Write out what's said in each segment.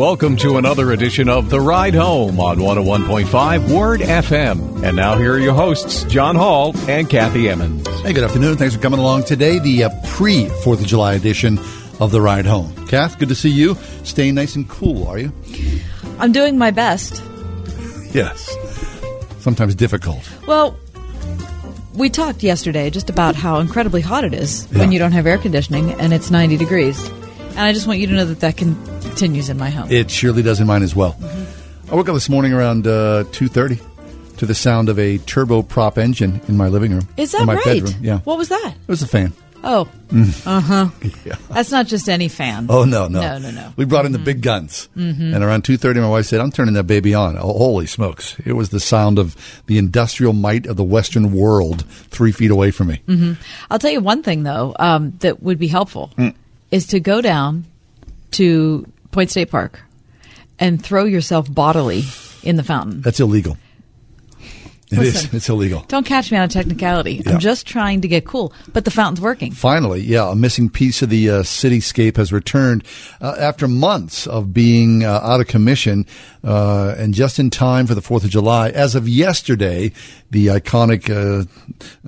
Welcome to another edition of The Ride Home on 101.5 Word FM. And now here are your hosts, John Hall and Kathy Emmons. Hey, good afternoon. Thanks for coming along today. The uh, pre 4th of July edition of The Ride Home. Kath, good to see you. Staying nice and cool, are you? I'm doing my best. Yes. Sometimes difficult. Well, we talked yesterday just about how incredibly hot it is Yeah. when you don't have air conditioning and it's 90 degrees. And I just want you to know that that continues in my home. It surely does in mine as well. I woke up this morning around uh, 2.30 to the sound of a turboprop engine in my living room. is that in my right? bedroom. Yeah. What was that? It was a fan. Oh, uh huh. yeah. That's not just any fan. Oh no, no, No, no, no. We brought in the big guns, mm-hmm. and around two thirty, my wife said, "I'm turning that baby on." Oh, holy smokes! It was the sound of the industrial might of the Western world three feet away from me. Mm-hmm. I'll tell you one thing though um, that would be helpful Mm. is to go down to Point State Park and throw yourself bodily in the fountain. That's illegal. It is. Listen. It's illegal. Don't catch me on a technicality. Yeah. I'm just trying to get cool, but the fountain's working. Finally, yeah, a missing piece of the uh, cityscape has returned uh, after months of being uh, out of commission uh, and just in time for the 4th of July. As of yesterday, the iconic uh,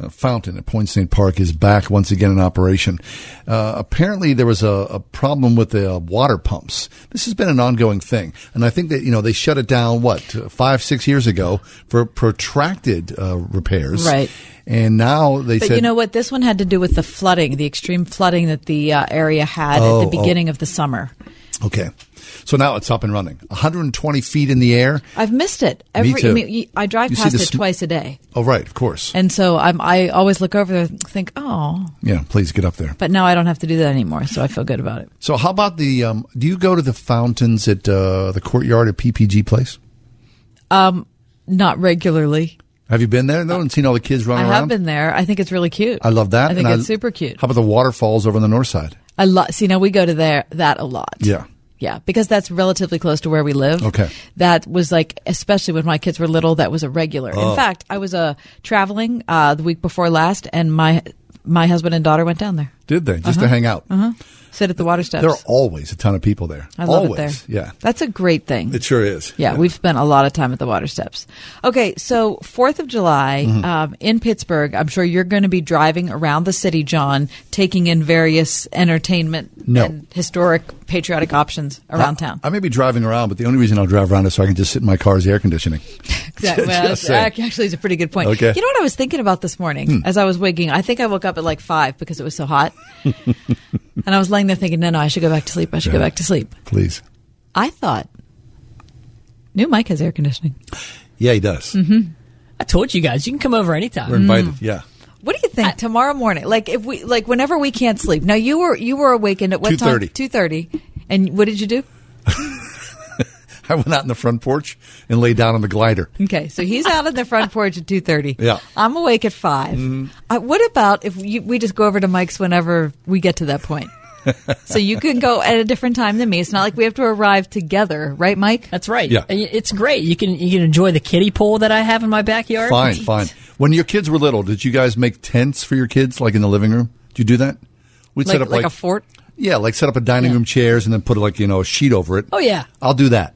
uh, fountain at Point State Park is back once again in operation. Uh, apparently, there was a, a problem with the uh, water pumps. This has been an ongoing thing. And I think that, you know, they shut it down, what, five, six years ago for protracted uh, repairs. Right. And now they But said. you know what? This one had to do with the flooding, the extreme flooding that the uh, area had Oh, at the beginning of the summer. Okay. So now it's up and running. 120 feet in the air. I've missed it. Every, too. I, mean, I drive You past it sm- twice a day, Oh, right, of course. and so I'm, I always look over there and think, oh, Yeah, please get up there. but now I don't have to do that anymore, so I feel good about it. So, how about the? Um, do you go to the fountains at uh, the courtyard at PPG Place? Um, Not regularly. Have you been there? No, and seen all the kids running around? I have around. been there. I think it's really cute. I love that. I think and it's super cute. How about the waterfalls over on the north side? I love. See, now we go to there that a lot. Yeah. Yeah, because that's relatively close to where we live. Okay. That was like, especially when my kids were little, that was a regular. Oh. In fact, I was uh, traveling uh, the week before last, and my my husband and daughter went down there, Did they just Uh-huh. to hang out? Sit at the water steps. There are always a ton of people there. I love always. it there. Yeah, that's a great thing. it sure is. Yeah, we've spent a lot of time at the water steps. Okay, so Fourth of July Mm-hmm. um, in Pittsburgh. I'm sure you're going to be driving around the city, John, taking in various entertainment No. and historic patriotic options around I, town. I may be driving around, but the only reason I'll drive around is so I can just sit in my car's air conditioning. Exactly. Well, that's actually is a pretty good point. Okay. Hmm. You know what I was thinking about this morning as I was waking? I think I woke up at like five because it was so hot, and I was laying there thinking, "No, no, I should go back to sleep. I should go back to sleep." Please. I thought, new Mike has air conditioning. Yeah, he does. Mm-hmm. I told you guys, you can come over anytime. We're invited. Yeah. What do you think tomorrow morning? Like if we like whenever we can't sleep. Now you were you were awakened at what time? 2:30. Two thirty. And what did you do? I went out in the front porch and lay down on the glider. Okay, so he's out on the front porch at two thirty. Yeah. I'm awake at 5 Mm-hmm. Uh, what about if you, we just go over to Mike's whenever we get to that point? so you can go at a different time than me. It's not like we have to arrive together, right, Mike? That's right. Yeah. It's great. You can you can enjoy the kiddie pool that I have in my backyard. Fine, fine. When your kids were little, did you guys make tents for your kids, like in the living room? Did you do that? We'd Like, like, a fort. Yeah, like set up a dining Yeah. room chairs and then put like you know a sheet over it. Oh yeah. I'll do that.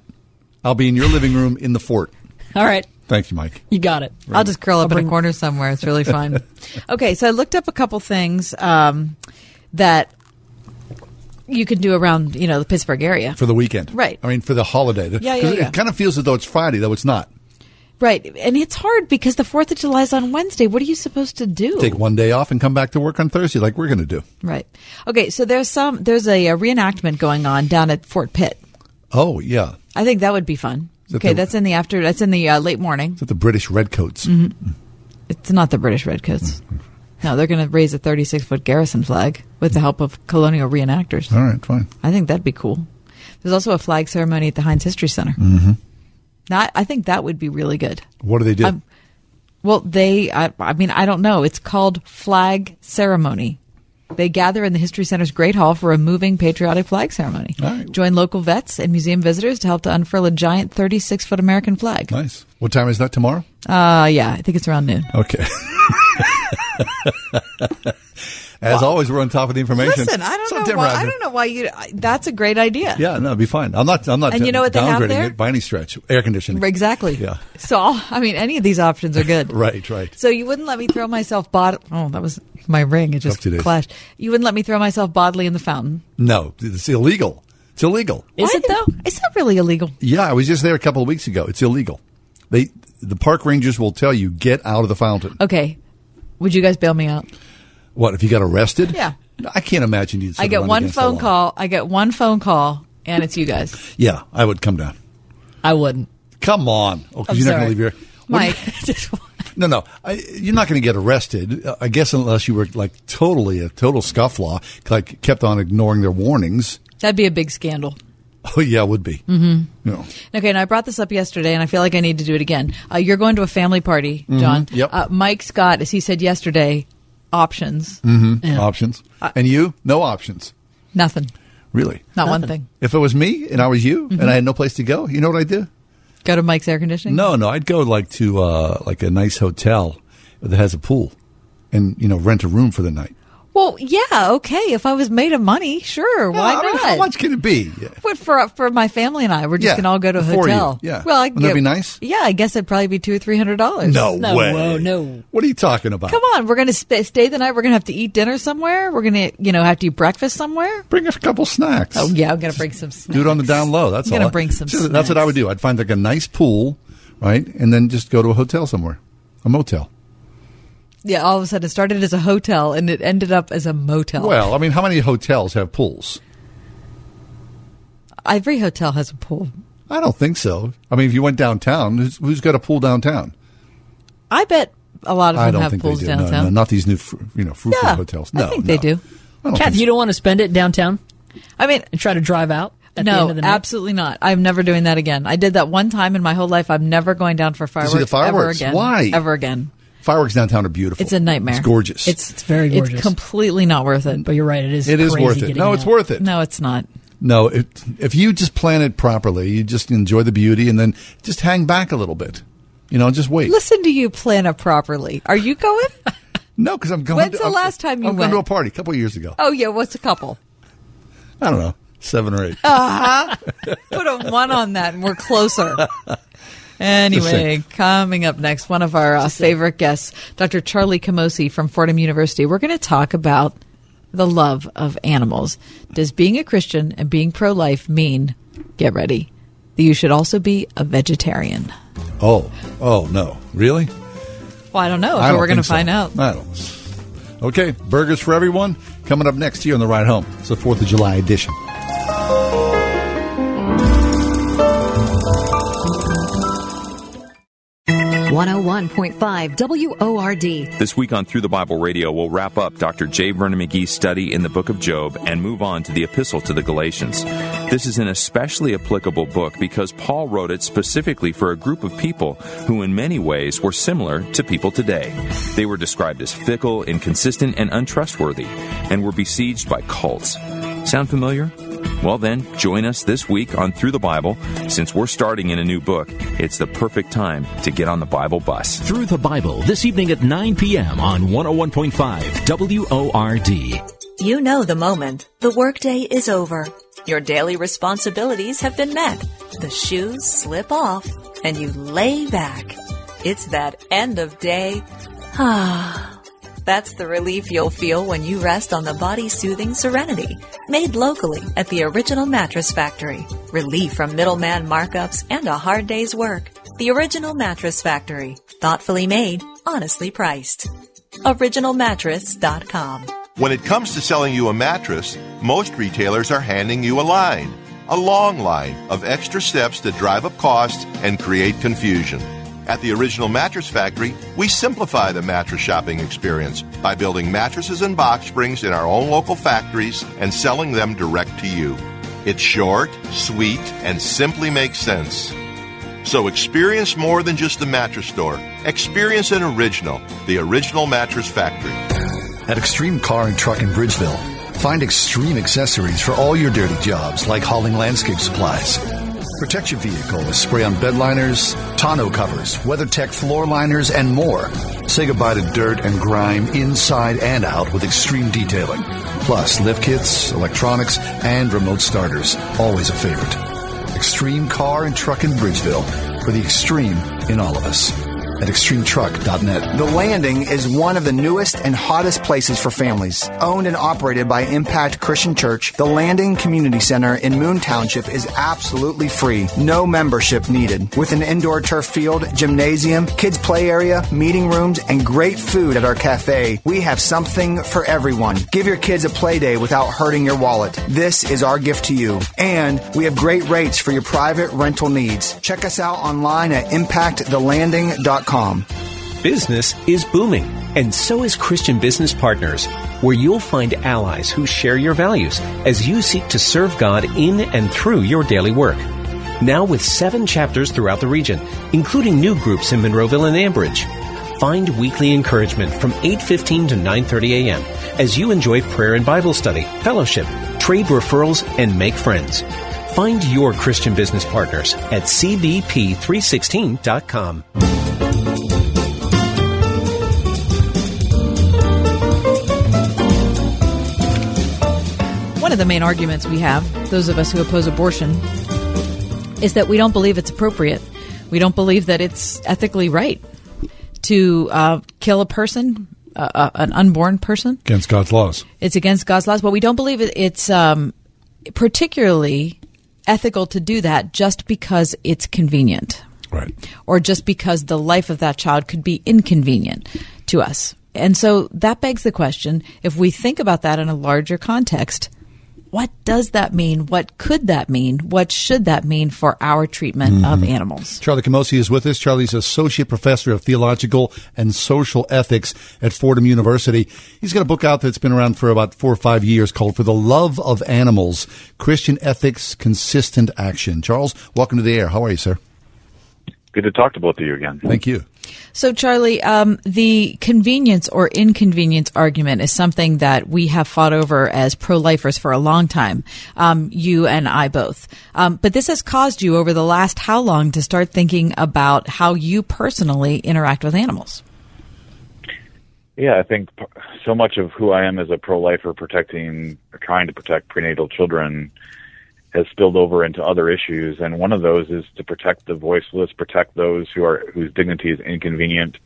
I'll be in your living room in the fort. All right. Thank you, Mike. You got it. I'll just curl up in bring- a corner somewhere. It's really fun. okay, so I looked up a couple things um, that you can do around, you know, the Pittsburgh area. for the weekend. Right. I mean, for the holiday. Yeah, yeah, 'Cause yeah. It kind of feels as though it's Friday, though it's not. Right. And it's hard because the 4th of July is on Wednesday. What are you supposed to do? Take one day off and come back to work on Thursday, like we're going to do. Right. Okay, so there's some there's a, a reenactment going on down at Fort Pitt. Oh, yeah. I think that would be fun. that Okay, the- that's in the after that's in the uh, late morning. Is that the British Redcoats? Mm-hmm. It's not the British Redcoats. No, they're going to raise a 36 foot garrison flag with the help of colonial reenactors. All right, fine. I think that'd be cool. There's also a flag ceremony at the Heinz History Center. Mm-hmm. I think that would be really good. What do they do? Um, well, they, I, I mean, I don't know. It's called flag ceremony. They gather in the History Center's Great Hall for a moving patriotic flag ceremony. Right. Join local vets and museum visitors to help to unfurl a giant 36 foot American flag. nice. What time is that tomorrow? Uh, yeah, I think it's around noon. Okay. As always, we're on top of the information. Listen, I don't Something know why. I don't know why you. That's a great idea. Yeah, no, it'd be fine. I'm not. I'm not. And you know what they have downgrading there? it by any stretch. Air conditioning. Exactly. Yeah. So, I'll- mean, any of these options are good. Right. Right. So you wouldn't let me throw myself bod. Oh, that was my ring. It just Tough days. clashed. You wouldn't let me throw myself bodily in the fountain. No, it's illegal. It's illegal. Is Why it though? Is that really illegal? Yeah, I was just there a couple of weeks ago. It's illegal. They, the park rangers will tell you get out of the fountain. Okay. Would you guys bail me out? What if you got arrested? Yeah. I can't imagine you'd. I get one phone call. I get one phone call, and it's you guys. Yeah, I would come down. I wouldn't. Come on. Oh, because I'm you're not going to leave your. Mike, No, no. I, you're not going to get arrested. uh, I guess unless you were like totally a total scufflaw, like kept on ignoring their warnings. that'd be a big scandal. Oh yeah, it would be. Mm-hmm. You know. Okay, and I brought this up yesterday, and I feel like I need to do it again. Uh, you're going to a family party, John. Mm-hmm. Yep. Uh, Mike Scott, as he said yesterday, options. Mm. Options. and you, no options. Nothing. Really. Not one thing. If it was me and I was you Mm-hmm. and I had no place to go, you know what I'd do? Go to Mike's air conditioning. No, no, I'd go like to uh, like a nice hotel that has a pool, and you know rent a room for the night. Well, yeah, okay. If I was made of money, sure. Why I mean, not? how much can it be? But for for my family and I, we're just Yeah, gonna all go to a for you. hotel. Yeah. Well, I Wouldn't that be nice? Yeah, I guess it'd probably be two or three hundred dollars. No, No, way. whoa, no. What are you talking about? Come on, we're gonna sp- stay the night. We're gonna have to eat dinner somewhere. We're gonna, you know, have to eat breakfast somewhere. Bring a couple snacks. Oh yeah, I'm gonna bring some. Snacks. Do it on the down low. That's I'm all. gonna bring some. So That's what I would do. I'd find like a nice pool, right, and then just go to a hotel somewhere, a motel. Yeah, all of a sudden it started as a hotel and it ended up as a motel. Well, I mean, how many hotels have pools? every hotel has a pool. I don't think so. I mean, if you went downtown, who's, who's got a pool downtown? I bet a lot of I them don't have think pools they do. downtown. No, no, not these new, fr- you know, frou yeah, hotels. No, I No, think no. they do. I don't Kath, think you so. don't want to spend it downtown I mean, and try to drive out at the end no, of the night? absolutely not. I'm never doing that again. I did that one time in my whole life. I'm never going down for fireworks, the fireworks. ever again. Why? Ever again. Fireworks downtown are beautiful. It's a nightmare. It's gorgeous. It's It's very gorgeous. It's completely not worth it. But you're right. It is. it is crazy worth it. getting No, it's out. worth it. No, it's not. No, it, if you just plan it properly, you just enjoy the beauty and then just hang back a little bit. You know, just wait. Listen to you plan it properly. Are you going? No, because I'm going. When's to, the I'm- last time you I'm going to a party a couple of years ago. oh yeah, what's a couple? I don't know, seven or eight. Uh huh. Put a one on that, and we're closer. Anyway, coming up next, one of our uh, favorite guests, Dr. Charlie Camosy from Fordham University. We're going to talk about the love of animals. Does being a Christian and being pro life mean, get ready, that you should also be a vegetarian? Oh, oh no, really? Well, I don't know. I don't we're going to so. find out. I don't. Okay, burgers for everyone. Coming up next here on the ride home. It's the Fourth of July edition. 101.5 WORD. This week on Through the Bible Radio, we'll wrap up Dr. J. Vernon McGee's study in the book of Job and move on to the epistle to the Galatians. This is an especially applicable book because Paul wrote it specifically for a group of people who, in many ways, were similar to people today. They were described as fickle, inconsistent, and untrustworthy, and were besieged by cults. Sound familiar? Well, then, join us this week on Through the Bible. Since we're starting in a new book, it's the perfect time to get on the Bible bus. Through the Bible this evening at 9 p.m. on 101.5 WORD. You know the moment. The workday is over. Your daily responsibilities have been met. The shoes slip off and you lay back. It's that end of day. Ah. That's the relief you'll feel when you rest on the body soothing Serenity, made locally at the Original Mattress Factory. Relief from middleman markups and a hard day's work. The Original Mattress Factory. Thoughtfully made, honestly priced. OriginalMattress.com. When it comes to selling you a mattress, most retailers are handing you a line. A long line of extra steps that drive up costs and create confusion. At the Original Mattress Factory, we simplify the mattress shopping experience by building mattresses and box springs in our own local factories and selling them direct to you. It's short, sweet, and simply makes sense. So experience more than just the mattress store. Experience an original, the Original Mattress Factory. At Extreme Car and Truck in Bridgeville, find extreme accessories for all your dirty jobs, like hauling landscape supplies. Protect your vehicle with spray on bed liners, tonneau covers, WeatherTech floor liners, and more. Say goodbye to dirt and grime inside and out with extreme detailing. Plus, lift kits, electronics, and remote starters. Always a favorite. Extreme Car and Truck in Bridgeville. For the extreme in all of us at extremetruck.net. The Landing is one of the newest and hottest places for families. Owned and operated by Impact Christian Church, the Landing Community Center in Moon Township is absolutely free. No membership needed. With an indoor turf field, gymnasium, kids play area, meeting rooms, and great food at our cafe, we have something for everyone. Give your kids a play day without hurting your wallet. This is our gift to you. And we have great rates for your private rental needs. Check us out online at impactthelanding.com. Business is booming, and so is Christian Business Partners, where you'll find allies who share your values as you seek to serve God in and through your daily work. Now with seven chapters throughout the region, including new groups in Monroeville and Ambridge. Find weekly encouragement from 8:15 to 9:30 a.m. as you enjoy prayer and Bible study, fellowship, trade referrals, and make friends. Find your Christian business partners at cbp316.com. of the main arguments we have, those of us who oppose abortion, is that we don't believe it's appropriate. We don't believe that it's ethically right to uh, kill a person, uh, uh, an unborn person. Against God's laws. It's against God's laws, but we don't believe it's um, particularly ethical to do that just because it's convenient. Right. Or just because the life of that child could be inconvenient to us. And so that begs the question if we think about that in a larger context, what does that mean? What could that mean? What should that mean for our treatment mm-hmm. of animals? Charlie Camosy is with us. Charlie's Associate Professor of Theological and Social Ethics at Fordham University. He's got a book out that's been around for about four or five years called For the Love of Animals Christian Ethics Consistent Action. Charles, welcome to the air. How are you, sir? Good to talk to both of you again. Thank you. So, Charlie, um, the convenience or inconvenience argument is something that we have fought over as pro lifers for a long time, um, you and I both. Um, but this has caused you over the last how long to start thinking about how you personally interact with animals? Yeah, I think so much of who I am as a pro lifer protecting, or trying to protect prenatal children has spilled over into other issues, and one of those is to protect the voiceless, protect those who are whose dignity is inconvenient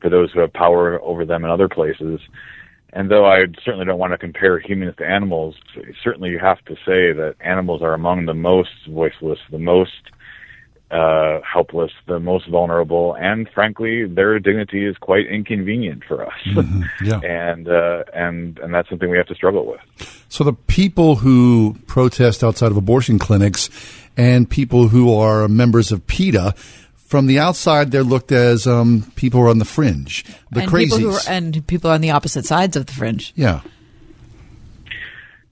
for those who have power over them in other places. And though I certainly don't want to compare humans to animals, certainly you have to say that animals are among the most voiceless, the most uh, helpless, the most vulnerable, and frankly, their dignity is quite inconvenient for us. Mm-hmm. Yeah. and uh, and and that's something we have to struggle with. So the people who protest outside of abortion clinics and people who are members of PETA. From the outside, they're looked as um, people who are on the fringe, the and crazies, people are, and people on the opposite sides of the fringe. Yeah,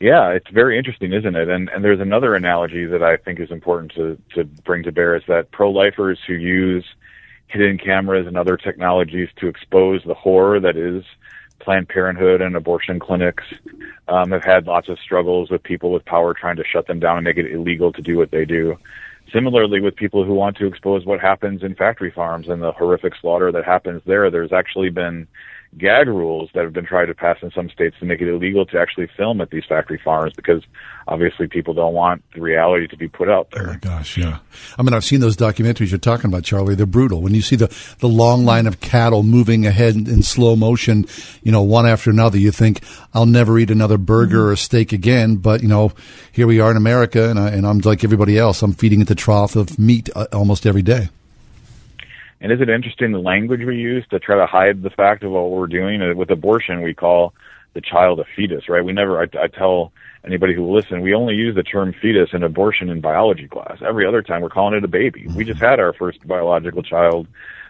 yeah, it's very interesting, isn't it? And and there's another analogy that I think is important to to bring to bear is that pro-lifers who use hidden cameras and other technologies to expose the horror that is Planned Parenthood and abortion clinics um, have had lots of struggles with people with power trying to shut them down and make it illegal to do what they do. Similarly, with people who want to expose what happens in factory farms and the horrific slaughter that happens there, there's actually been gag rules that have been tried to pass in some states to make it illegal to actually film at these factory farms because obviously people don't want the reality to be put out there. Oh gosh, yeah. I mean, I've seen those documentaries you're talking about, Charlie. They're brutal. When you see the, the long line of cattle moving ahead in slow motion, you know, one after another, you think, I'll never eat another burger or steak again. But, you know, here we are in America and, I, and I'm like everybody else. I'm feeding at the trough of meat uh, almost every day. And is it interesting the language we use to try to hide the fact of what we're doing? Uh, with abortion, we call the child a fetus, right? We never, I, I tell anybody who will listen, we only use the term fetus in abortion in biology class. Every other time we're calling it a baby. We just had our first biological child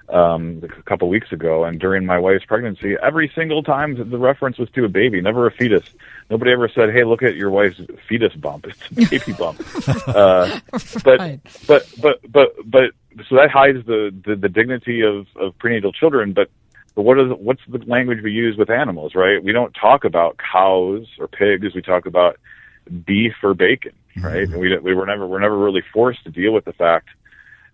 um, a couple weeks ago, and during my wife's pregnancy, every single time the reference was to a baby, never a fetus. Nobody ever said, "Hey, look at your wife's fetus bump. It's a baby bump." Uh, but, but but but but so that hides the the, the dignity of, of prenatal children. But but what is what's the language we use with animals? Right? We don't talk about cows or pigs. We talk about beef or bacon. Right? And we we were never we're never really forced to deal with the fact.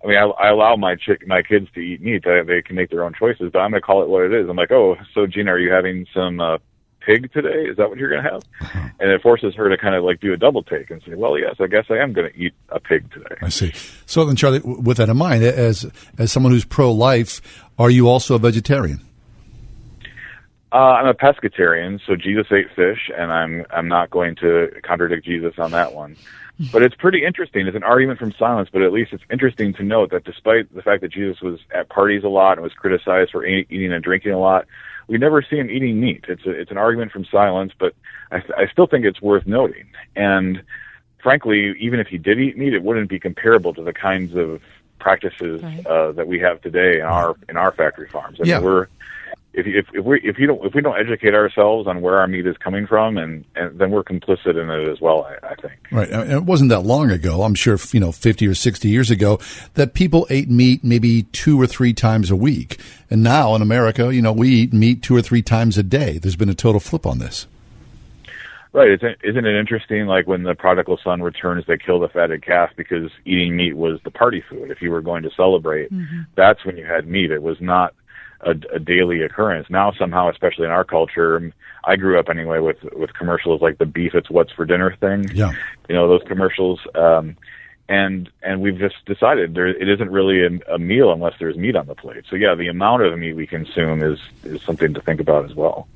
I mean, I, I allow my chick, my kids to eat meat. They, they can make their own choices, but I'm going to call it what it is. I'm like, oh, so Gina, are you having some uh, pig today? Is that what you're going to have? And it forces her to kind of like do a double take and say, well, yes, I guess I am going to eat a pig today. I see. So then, Charlie, with that in mind, as as someone who's pro life, are you also a vegetarian? Uh, I'm a pescatarian, so Jesus ate fish, and I'm I'm not going to contradict Jesus on that one. But it's pretty interesting. It's an argument from silence, but at least it's interesting to note that despite the fact that Jesus was at parties a lot and was criticized for eating and drinking a lot, we never see him eating meat. It's a, it's an argument from silence, but I, I still think it's worth noting. And frankly, even if he did eat meat, it wouldn't be comparable to the kinds of practices uh, that we have today in our in our factory farms. I Yeah. mean, we're if if if we if you don't if we don't educate ourselves on where our meat is coming from, and, and then we're complicit in it as well. I, I think. Right. And it wasn't that long ago. I'm sure, you know, 50 or 60 years ago that people ate meat maybe two or three times a week. And now in America, you know, we eat meat two or three times a day. There's been a total flip on this. Right. Isn't, isn't it interesting? Like when the prodigal son returns, they kill the fatted calf because eating meat was the party food. If you were going to celebrate, mm-hmm. that's when you had meat. It was not a, a daily occurrence. Now somehow, especially in our culture, I grew up anyway with with commercials like the beef it's what's for dinner thing. Yeah. You know those commercials. Um, and and we've just decided there it isn't really a, a meal unless there's meat on the plate. So yeah, the amount of meat we consume is is something to think about as well.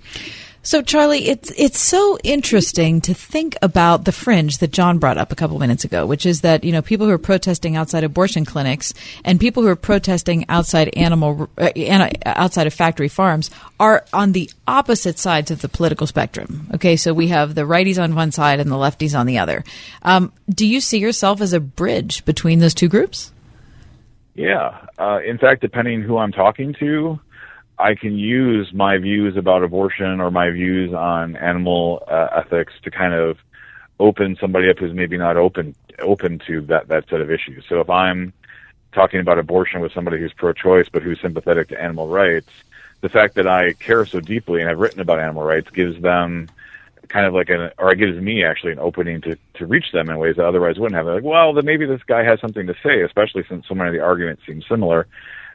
So, Charlie, it's it's so interesting to think about the fringe that John brought up a couple minutes ago, which is that you know people who are protesting outside abortion clinics and people who are protesting outside animal uh, outside of factory farms are on the opposite sides of the political spectrum. Okay, so we have the righties on one side and the lefties on the other. Um, do you see yourself as a bridge between those two groups? Yeah. Uh, in fact, depending who I'm talking to, I can use my views about abortion or my views on animal uh, ethics to kind of open somebody up who's maybe not open open to that that set of issues. So if I'm talking about abortion with somebody who's pro-choice but who's sympathetic to animal rights, the fact that I care so deeply and I've written about animal rights gives them kind of like an, or it gives me actually an opening to, to reach them in ways that otherwise wouldn't have. They're like, well, then maybe this guy has something to say, especially since so many of the arguments seem similar.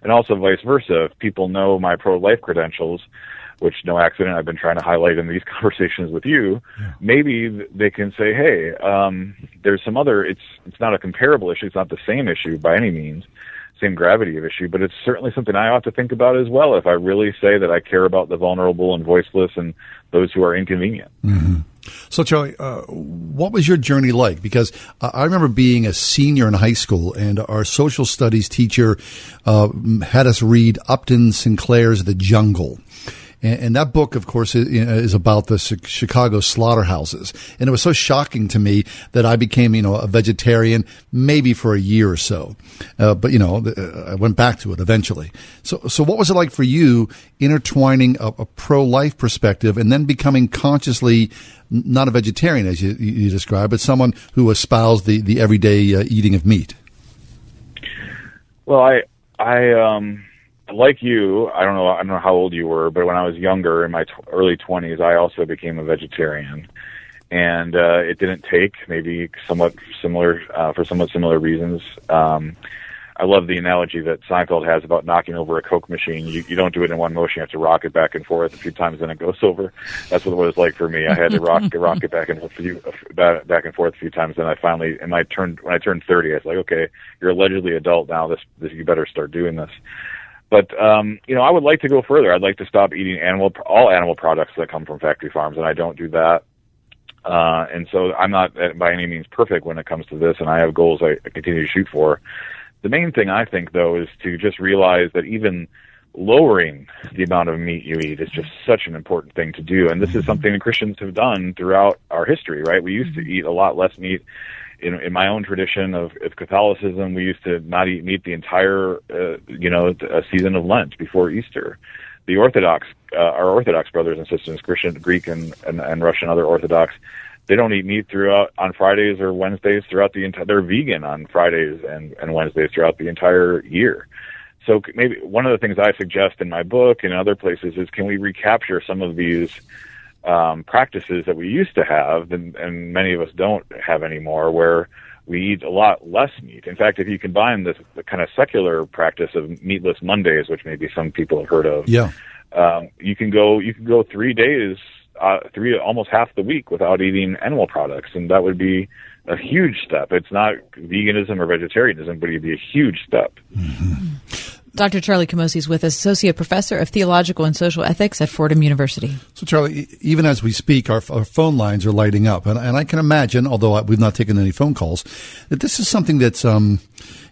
And also vice versa. If people know my pro-life credentials, which no accident I've been trying to highlight in these conversations with you, maybe they can say, hey, um, there's some other, it's, it's not a comparable issue. It's not the same issue by any means, same gravity of issue, but it's certainly something I ought to think about as well if I really say that I care about the vulnerable and voiceless and those who are inconvenient. So, Charlie, uh, what was your journey like? Because uh, I remember being a senior in high school, and our social studies teacher uh, had us read Upton Sinclair's The Jungle. And, and that book, of course, is, is about the Chicago slaughterhouses. And it was so shocking to me that I became, you know, a vegetarian maybe for a year or so. Uh, but, you know, uh, I went back to it eventually. So, so what was it like for you intertwining a, a pro-life perspective and then becoming consciously not a vegetarian, as you, you described, but someone who espoused the, the everyday uh, eating of meat? Well, I, I, um, like you, I don't know, I don't know how old you were, but when I was younger, in my t- early twenties, I also became a vegetarian, and uh, it didn't take maybe somewhat similar uh, for somewhat similar reasons. Um, I love the analogy that Seinfeld has about knocking over a Coke machine. You, you don't do it in one motion; you have to rock it back and forth a few times, then it goes over. That's what it was like for me. I had to rock rock it back and forth, a few, back back and forth a few times. Then I finally, and I turned when I turned thirty, I was like, okay, you're allegedly adult now. This, this you better start doing this. But um, you know, I would like to go further. I'd like to stop eating animal all animal products that come from factory farms, and I don't do that. Uh, and so I'm not by any means perfect when it comes to this, and I have goals I, I continue to shoot for. The main thing I think, though, is to just realize that even lowering the amount of meat you eat is just such an important thing to do. And this is something that Christians have done throughout our history, right? We used to eat a lot less meat in, in my own tradition of, of Catholicism, we used to not eat meat the entire, uh, you know, a season of Lent before Easter. The Orthodox, uh, our Orthodox brothers and sisters, Christian, Greek, and, and, and Russian, other Orthodox, they don't eat meat throughout on Fridays or Wednesdays throughout the entire. They're vegan on Fridays and, and Wednesdays throughout the entire year. So maybe one of the things I suggest in my book and other places is can we recapture some of these um, practices that we used to have, and, and many of us don't have anymore, where we eat a lot less meat. In fact, if you combine this the kind of secular practice of meatless Mondays, which maybe some people have heard of, yeah, um, you can go you can go three days, uh, three almost half the week without eating animal products, and that would be a huge step. It's not veganism or vegetarianism, but it'd be a huge step. Mm-hmm. Dr. Charlie Camosy is with us, Associate Professor of Theological and Social Ethics at Fordham University. So, Charlie, even as we speak, our, our phone lines are lighting up. And, and, I can imagine, although we've not taken any phone calls, that this is something that's um,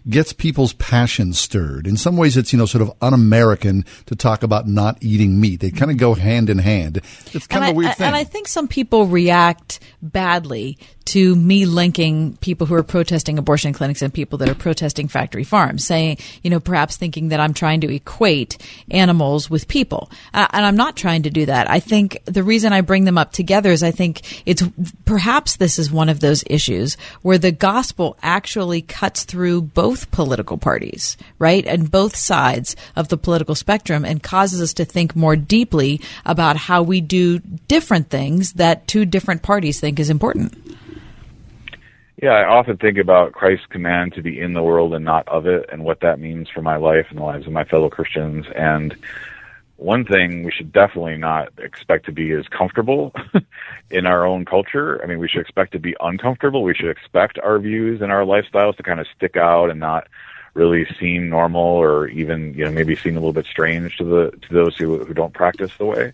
gets people's passions stirred. In some ways, it's, you know, sort of un American to talk about not eating meat. They kind of go hand in hand. It's kind and of a weird I, thing. And I think some people react badly to me linking people who are protesting abortion clinics and people that are protesting factory farms, saying, you know, perhaps thinking that I'm trying to equate animals with people. Uh, and I'm not trying to do that. I think the reason I bring them up together is I think it's perhaps this is one of those issues where the gospel actually cuts through both political parties, right? And both sides of the political spectrum and causes us to think more deeply about how we do different things that two different parties think is important. Yeah, I often think about Christ's command to be in the world and not of it, and what that means for my life and the lives of my fellow Christians. And one thing we should definitely not expect to be is comfortable in our own culture. I mean, we should expect to be uncomfortable. We should expect our views and our lifestyles to kind of stick out and not really seem normal or even, you know, maybe seem a little bit strange to the to those who who don't practice the way.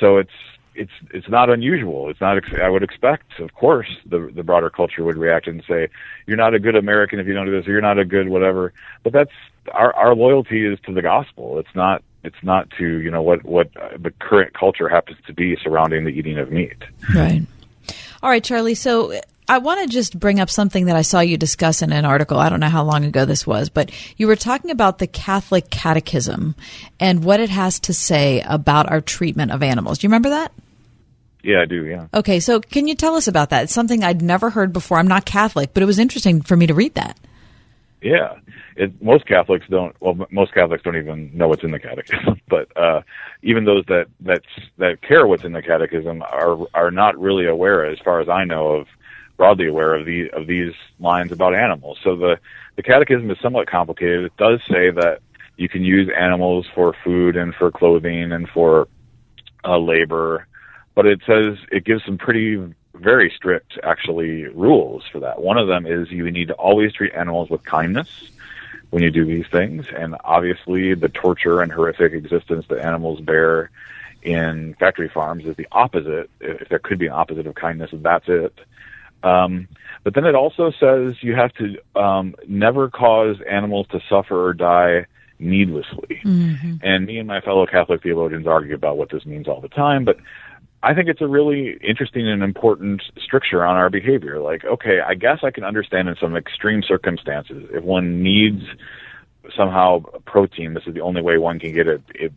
So it's it's it's not unusual. It's not. I would expect, of course, the the broader culture would react and say, "You're not a good American if you don't do this. Or you're not a good whatever." But that's our our loyalty is to the gospel. It's not. It's not to you know what what the current culture happens to be surrounding the eating of meat. Right. All right, Charlie. So I want to just bring up something that I saw you discuss in an article. I don't know how long ago this was, but you were talking about the Catholic Catechism and what it has to say about our treatment of animals. Do you remember that? Yeah, I do. Yeah. Okay, so can you tell us about that? It's something I'd never heard before. I'm not Catholic, but it was interesting for me to read that. Yeah, it, most Catholics don't. Well, most Catholics don't even know what's in the Catechism. But uh, even those that that that care what's in the Catechism are are not really aware, as far as I know, of broadly aware of the of these lines about animals. So the the Catechism is somewhat complicated. It does say that you can use animals for food and for clothing and for uh, labor but it says it gives some pretty very strict actually rules for that. One of them is you need to always treat animals with kindness when you do these things, and obviously the torture and horrific existence that animals bear in factory farms is the opposite. If there could be an opposite of kindness, that's it. Um, but then it also says you have to um, never cause animals to suffer or die needlessly. Mm-hmm. And me and my fellow Catholic theologians argue about what this means all the time, but I think it's a really interesting and important stricture on our behavior. Like, okay, I guess I can understand in some extreme circumstances if one needs somehow protein. This is the only way one can get it. it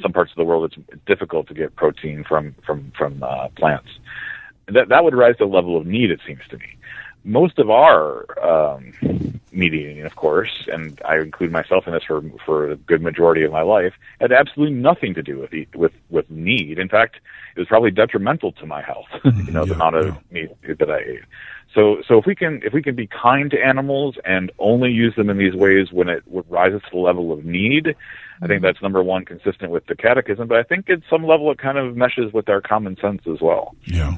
some parts of the world, it's difficult to get protein from from from uh, plants. That that would rise to the level of need. It seems to me most of our um, meat eating, of course, and I include myself in this for for a good majority of my life, had absolutely nothing to do with with with need. In fact, it was probably detrimental to my health. you know, yeah, the amount of meat that I ate. So, so if we can if we can be kind to animals and only use them in these ways when it rises to the level of need, I think that's number one, consistent with the Catechism. But I think at some level it kind of meshes with our common sense as well. Yeah.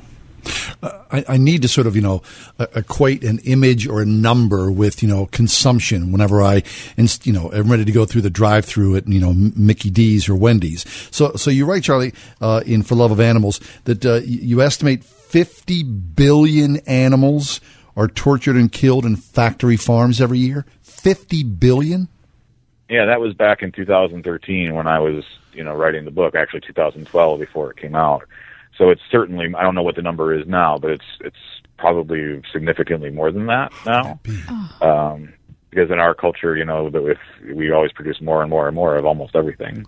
I, I, need to sort of, you know, equate an image or a number with, you know, consumption whenever I, you know, am ready to go through the drive through at, you know, Mickey D's or Wendy's. So, so you're right, Charlie, uh, in For Love of Animals, that uh, you estimate 50 billion animals are tortured and killed in factory farms every year. 50 billion? Yeah, that was back in 2013 when I was, you know, writing the book, actually 2012 before it came out. So it's certainly I don't know what the number is now, but it's it's probably significantly more than that now. Um, because in our culture, you know, that if we always produce more and more and more of almost everything.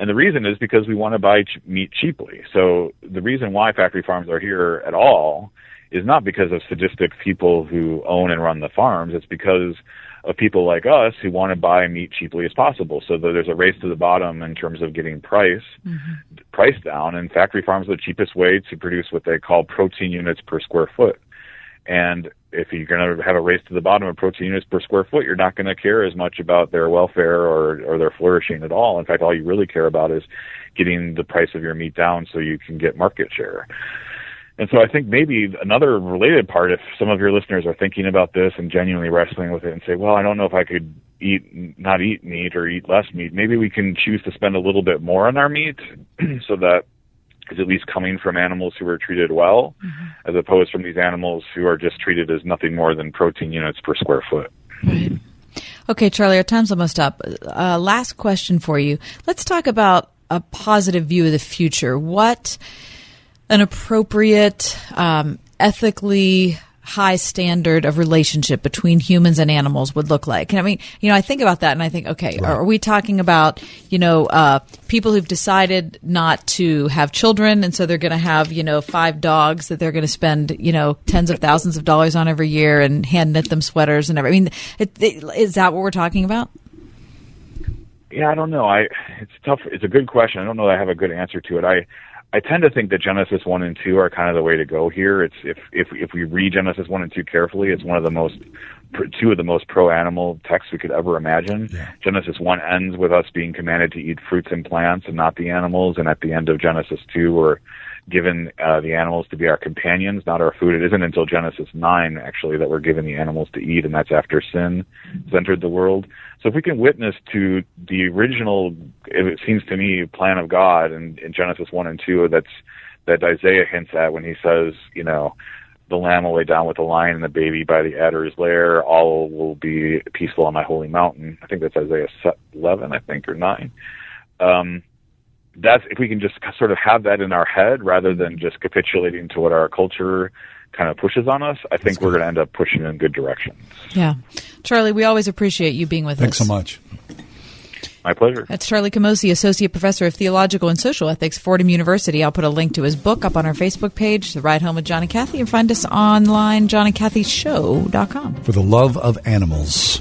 And the reason is because we want to buy ch- meat cheaply. So the reason why factory farms are here at all is not because of sadistic people who own and run the farms. It's because of people like us who want to buy meat cheaply as possible. So there's a race to the bottom in terms of getting price mm-hmm. price down. And factory farms are the cheapest way to produce what they call protein units per square foot. And if you're going to have a race to the bottom of protein units per square foot, you're not going to care as much about their welfare or, or their flourishing at all. In fact, all you really care about is getting the price of your meat down so you can get market share. And so I think maybe another related part, if some of your listeners are thinking about this and genuinely wrestling with it and say, well, I don't know if I could eat, not eat meat or eat less meat, maybe we can choose to spend a little bit more on our meat so that is at least coming from animals who are treated well, as opposed from these animals who are just treated as nothing more than protein units per square foot. Right. Okay, Charlie, our time's almost up. Uh, last question for you. Let's talk about a positive view of the future. What an appropriate, um, ethically high standard of relationship between humans and animals would look like. And I mean, you know, I think about that and I think, okay, are, are we talking about, you know, uh, people who've decided not to have children and so they're going to have, you know, five dogs that they're going to spend, you know, tens of thousands of dollars on every year and hand knit them sweaters and everything. I mean, it, it, is that what we're talking about? Yeah, I don't know. I it's tough. It's a good question. I don't know that I have a good answer to it. I I tend to think that Genesis one and two are kind of the way to go here. It's if if if we read Genesis one and two carefully, it's one of the most two of the most pro animal texts we could ever imagine. Genesis one ends with us being commanded to eat fruits and plants and not the animals, and at the end of Genesis two, we're given uh, the animals to be our companions, not our food. It isn't until Genesis 9, actually, that we're given the animals to eat, and that's after sin has entered the world. So if we can witness to the original, it seems to me, plan of God in, in Genesis 1 and 2 that's, that Isaiah hints at when he says, you know, the lamb will lay down with the lion and the baby by the adder's lair. All will be peaceful on my holy mountain. I think that's Isaiah 11, I think, or 9. Um, that's if we can just sort of have that in our head rather than just capitulating to what our culture kind of pushes on us, I think we're going to end up pushing in good directions. Yeah. Charlie, we always appreciate you being with Thanks us. Thanks so much. My pleasure. That's Charlie Camosy, Associate Professor of Theological and Social Ethics, Fordham University. I'll put a link to his book up on our Facebook page, The Ride Home with John and Kathy, and find us online, johnandkathyshow.com. For the love of animals.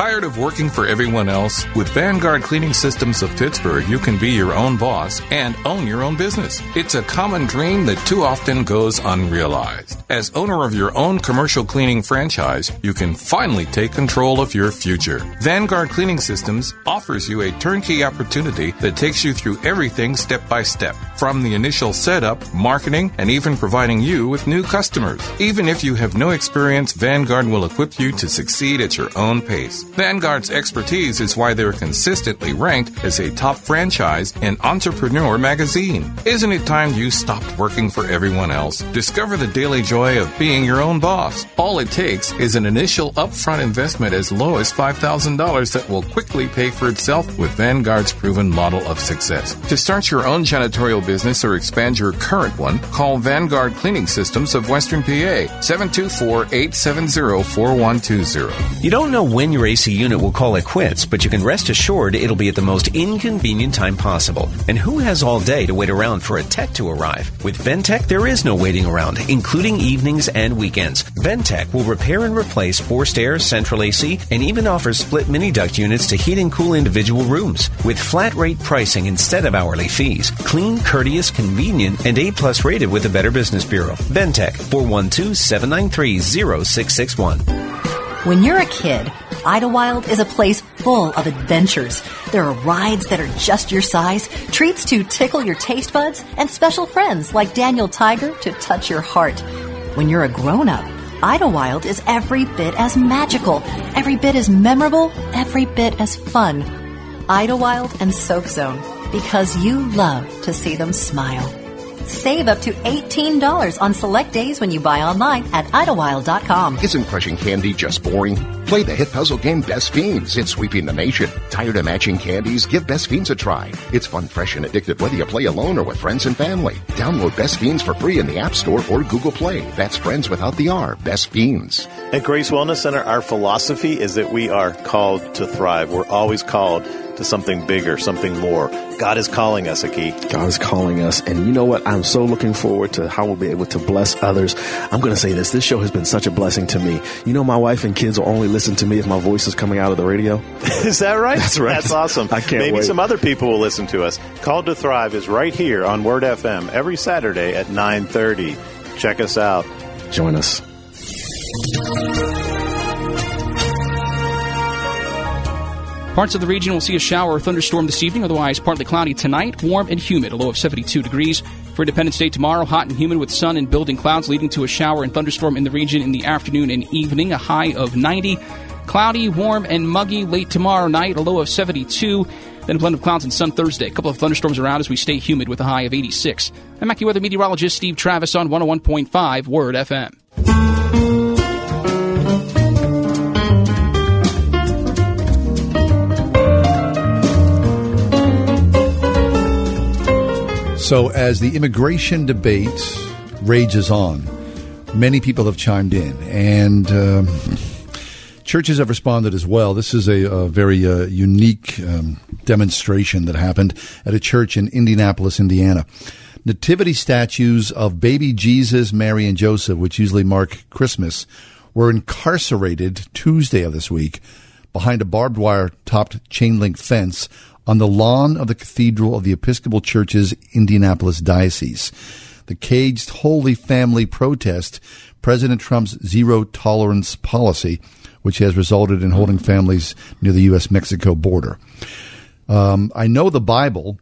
Tired of working for everyone else? With Vanguard Cleaning Systems of Pittsburgh, you can be your own boss and own your own business. It's a common dream that too often goes unrealized. As owner of your own commercial cleaning franchise, you can finally take control of your future. Vanguard Cleaning Systems offers you a turnkey opportunity that takes you through everything step by step, from the initial setup, marketing, and even providing you with new customers. Even if you have no experience, Vanguard will equip you to succeed at your own pace. Vanguard's expertise is why they're consistently ranked as a top franchise in Entrepreneur magazine. Isn't it time you stopped working for everyone else? Discover the daily joy of being your own boss. All it takes is an initial upfront investment as low as $5,000 that will quickly pay for itself with Vanguard's proven model of success. To start your own janitorial business or expand your current one, call Vanguard Cleaning Systems of Western PA 724 870 4120. You don't know when your AC unit will call it quits, but you can rest assured it'll be at the most inconvenient time possible. And who has all day to wait around for a tech to arrive? With Ventech, there is no waiting around, including evenings and weekends. Ventech will repair and replace forced air, central AC, and even offers split mini duct units to heat and cool individual rooms. With flat rate pricing instead of hourly fees. Clean, courteous, convenient, and A plus rated with the Better Business Bureau. Ventech 412 793 0661. When you're a kid, Idlewild is a place full of adventures. There are rides that are just your size, treats to tickle your taste buds, and special friends like Daniel Tiger to touch your heart. When you're a grown up, Idlewild is every bit as magical, every bit as memorable, every bit as fun. Idlewild and Soak Zone, because you love to see them smile. Save up to $18 on select days when you buy online at Idlewild.com. Isn't crushing candy just boring? Play the hit puzzle game Best Fiends. It's sweeping the nation. Tired of matching candies? Give Best Fiends a try. It's fun, fresh, and addictive whether you play alone or with friends and family. Download Best Fiends for free in the App Store or Google Play. That's friends without the R. Best Fiends. At Grace Wellness Center, our philosophy is that we are called to thrive. We're always called to something bigger, something more. God is calling us, Aki. God is calling us. And you know what? I'm so looking forward to how we'll be able to bless others. I'm going to say this. This show has been such a blessing to me. You know, my wife and kids will only listen to me if my voice is coming out of the radio. is that right? That's right. That's awesome. I can't Maybe wait. some other people will listen to us. Called to Thrive is right here on Word FM every Saturday at 930. Check us out. Join us. Parts of the region will see a shower or thunderstorm this evening, otherwise partly cloudy tonight, warm and humid, a low of 72 degrees. For Independence Day tomorrow, hot and humid with sun and building clouds leading to a shower and thunderstorm in the region in the afternoon and evening, a high of 90. Cloudy, warm, and muggy late tomorrow night, a low of 72. Then a blend of clouds and sun Thursday. A couple of thunderstorms around as we stay humid with a high of 86. I'm AccuWeather meteorologist Steve Travis on 101.5 Word FM. So, as the immigration debate rages on, many people have chimed in, and um, churches have responded as well. This is a, a very uh, unique um, demonstration that happened at a church in Indianapolis, Indiana. Nativity statues of baby Jesus, Mary, and Joseph, which usually mark Christmas, were incarcerated Tuesday of this week behind a barbed wire topped chain link fence on the lawn of the Cathedral of the Episcopal Church's Indianapolis Diocese. The caged Holy Family protest President Trump's zero tolerance policy, which has resulted in holding families near the U.S. Mexico border. Um, I know the Bible,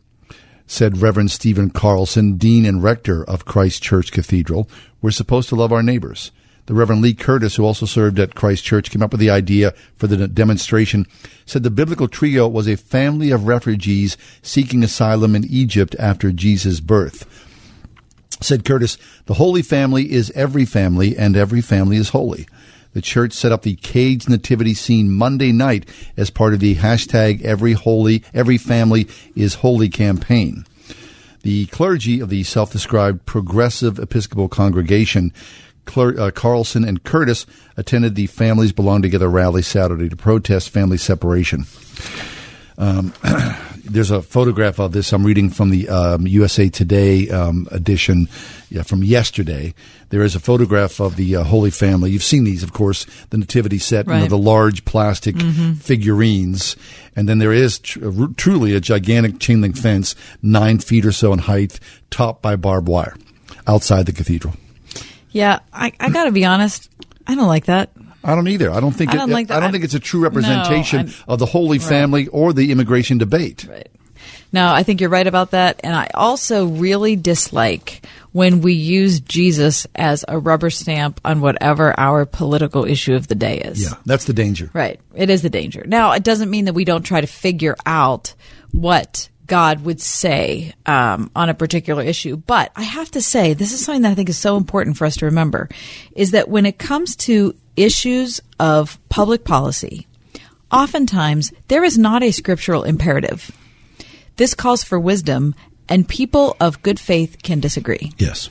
said Reverend Stephen Carlson, Dean and Rector of Christ Church Cathedral. We're supposed to love our neighbors. The Reverend Lee Curtis, who also served at Christ Church, came up with the idea for the demonstration, said the biblical trio was a family of refugees seeking asylum in Egypt after Jesus' birth. Said Curtis, the Holy Family is every family, and every family is holy. The church set up the caged nativity scene Monday night as part of the hashtag Every Holy, Every Family is Holy campaign. The clergy of the self-described Progressive Episcopal Congregation Cler- uh, Carlson and Curtis attended the Families Belong Together rally Saturday to protest family separation. Um, there's a photograph of this. I'm reading from the um, USA Today um, edition yeah, from yesterday. There is a photograph of the uh, Holy Family. You've seen these, of course, the nativity set, you know, the large plastic Mhm. figurines. And then there is tr- uh, truly a gigantic chain link fence, nine feet or so in height, topped by barbed wire outside the cathedral. Yeah, I, I got to be honest. I don't like that. I don't either. I don't think I don't it, like that. I don't think it's a true representation No, of the Holy Right. Family or the immigration debate. Right. No, I think you're right about that. And I also really dislike when we use Jesus as a rubber stamp on whatever our political issue of the day is. Yeah, that's the danger. Right. It is the danger. Now, it doesn't mean that we don't try to figure out what God would say um, on a particular issue. But I have to say, this is something that I think is so important for us to remember is that when it comes to issues of public policy, oftentimes there is not a scriptural imperative. This calls for wisdom, and people of good faith can disagree. Yes.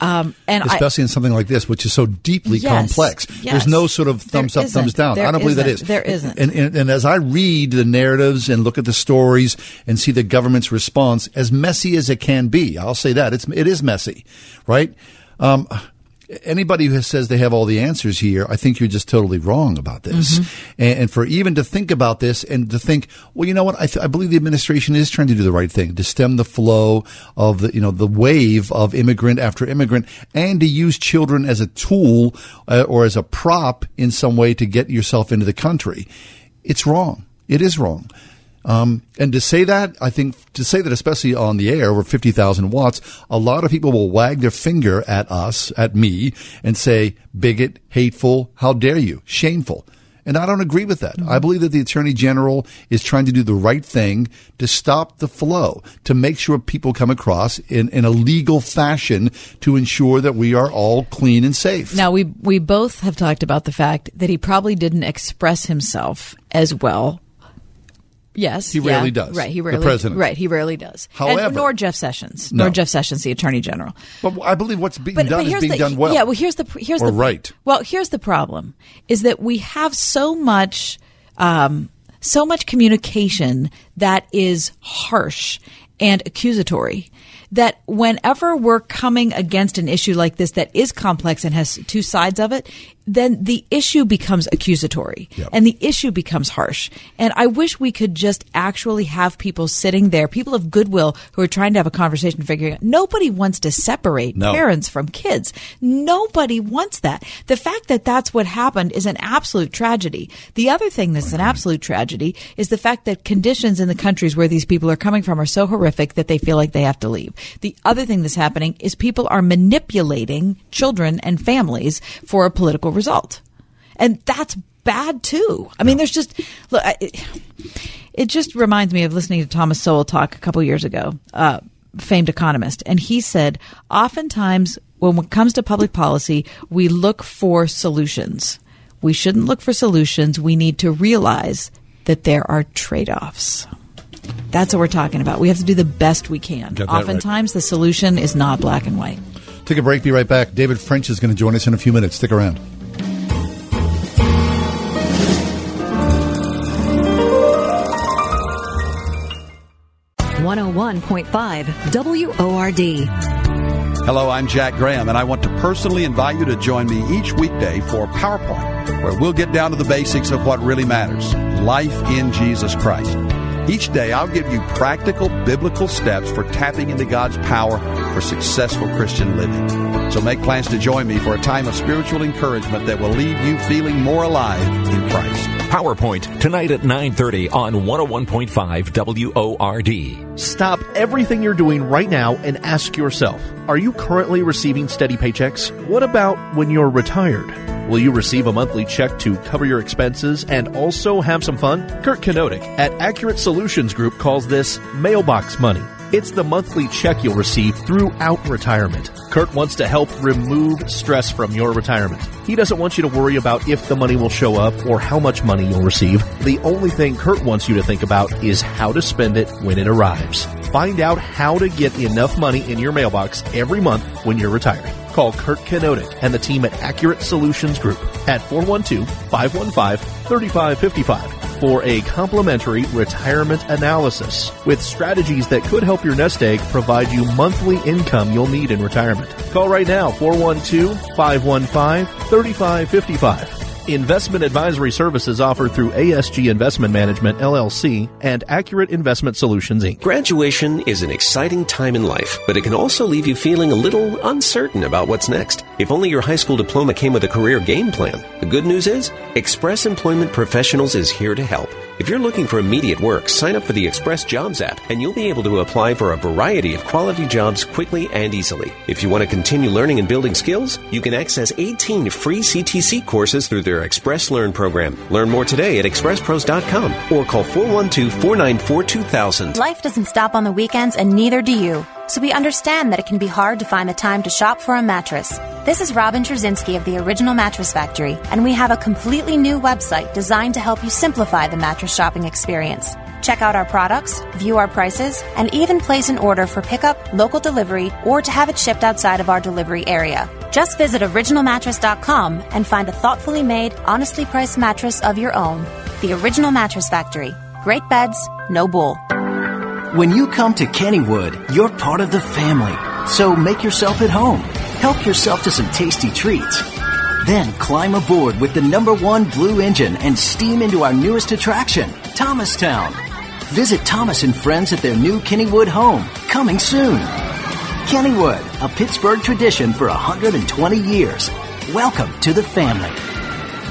Um, and I, Especially in something like this, which is so deeply Yes, complex. yes. There's no sort of thumbs There up, thumbs isn't. down. There I don't believe that is. isn't. There isn't. And, and, and as I read the narratives and look at the stories and see the government's response, as messy as it can be, I'll say that it's it is messy, right? Um, anybody who says they have all the answers here, I think you're just totally wrong about this. And, and for even to think about this and to think, well, you know what? I, th- I believe the administration is trying to do the right thing to stem the flow of the, you know, the wave of immigrant after immigrant and to use children as a tool uh, or as a prop in some way to get yourself into the country. It's wrong. It is wrong. Um, and to say that, I think to say that, especially on the air over 50,000 watts, a lot of people will wag their finger at us, at me, and say, bigot, hateful, how dare you, shameful. And I don't agree with that. I believe that the Attorney General is trying to do the right thing to stop the flow, to make sure people come across in, in a legal fashion to ensure that we are all clean and safe. Now we we both have talked about the fact that he probably didn't express himself as well. Yes, He yeah, rarely does. Right, he rarely. The president. Right, he rarely does. However- and nor Jeff Sessions, No. nor Jeff Sessions, the Attorney General. But I believe what's being But, done but is being the, done well. Yeah, well, here's the here's Or the right. Well, here's the problem: is that we have so much, um, so much communication that is harsh and accusatory. That whenever we're coming against an issue like this that is complex and has two sides of it, then the issue becomes accusatory and the issue becomes harsh. And I wish we could just actually have people sitting there, people of goodwill who are trying to have a conversation, figuring out nobody wants to separate No. parents from kids. Nobody wants that. The fact that that's what happened is an absolute tragedy. The other thing that's an absolute tragedy is the fact that conditions in the countries where these people are coming from are so horrific that they feel like they have to leave. The other thing that's happening is people are manipulating children and families for a political result. And that's bad too. I mean, there's just, look, it, it just reminds me of listening to Thomas Sowell talk a couple years ago, uh, famed economist. And he said, oftentimes when it comes to public policy, we look for solutions. We shouldn't look for solutions. We need to realize that there are trade offs. That's what we're talking about. We have to do the best we can. That right. Oftentimes, the solution is not black and white. Take a break, be right back. David French is going to join us in a few minutes. Stick around. 101.5 WORD. Hello, I'm Jack Graham, and I want to personally invite you to join me each weekday for PowerPoint, where we'll get down to the basics of what really matters life in Jesus Christ. Each day, I'll give you practical biblical steps for tapping into God's power for successful Christian living. So make plans to join me for a time of spiritual encouragement that will leave you feeling more alive in Christ. PowerPoint tonight at 9:30 on 101.5 WORD. Stop everything you're doing right now and ask yourself Are you currently receiving steady paychecks? What about when you're retired? Will you receive a monthly check to cover your expenses and also have some fun? Kurt Kenotic at Accurate Solutions Group calls this mailbox money. It's the monthly check you'll receive throughout retirement. Kurt wants to help remove stress from your retirement. He doesn't want you to worry about if the money will show up or how much money you'll receive. The only thing Kurt wants you to think about is how to spend it when it arrives. Find out how to get enough money in your mailbox every month when you're retiring. Call Kurt Kenotic and the team at Accurate Solutions Group at 412-515-3555 for a complimentary retirement analysis with strategies that could help your nest egg provide you monthly income you'll need in retirement. Call right now 412-515-3555. Investment advisory services offered through ASG Investment Management LLC and Accurate Investment Solutions Inc. Graduation is an exciting time in life, but it can also leave you feeling a little uncertain about what's next. If only your high school diploma came with a career game plan. The good news is, Express Employment Professionals is here to help. If you're looking for immediate work, sign up for the Express Jobs app and you'll be able to apply for a variety of quality jobs quickly and easily. If you want to continue learning and building skills, you can access 18 free CTC courses through their Express Learn program. Learn more today at expresspros.com or call 412-494-2000. Life doesn't stop on the weekends, and neither do you. So we understand that it can be hard to find the time to shop for a mattress. This is Robin Trzcinski of the Original Mattress Factory, and we have a completely new website designed to help you simplify the mattress shopping experience. Check out our products, view our prices, and even place an order for pickup, local delivery, or to have it shipped outside of our delivery area. Just visit originalmattress.com and find a thoughtfully made, honestly priced mattress of your own. The Original Mattress Factory. Great beds, no bull. When you come to Kennywood, you're part of the family. So make yourself at home. Help yourself to some tasty treats. Then climb aboard with the number one blue engine and steam into our newest attraction, Thomastown. Visit Thomas and friends at their new Kennywood home, coming soon. Kennywood, a Pittsburgh tradition for 120 years. Welcome to the family.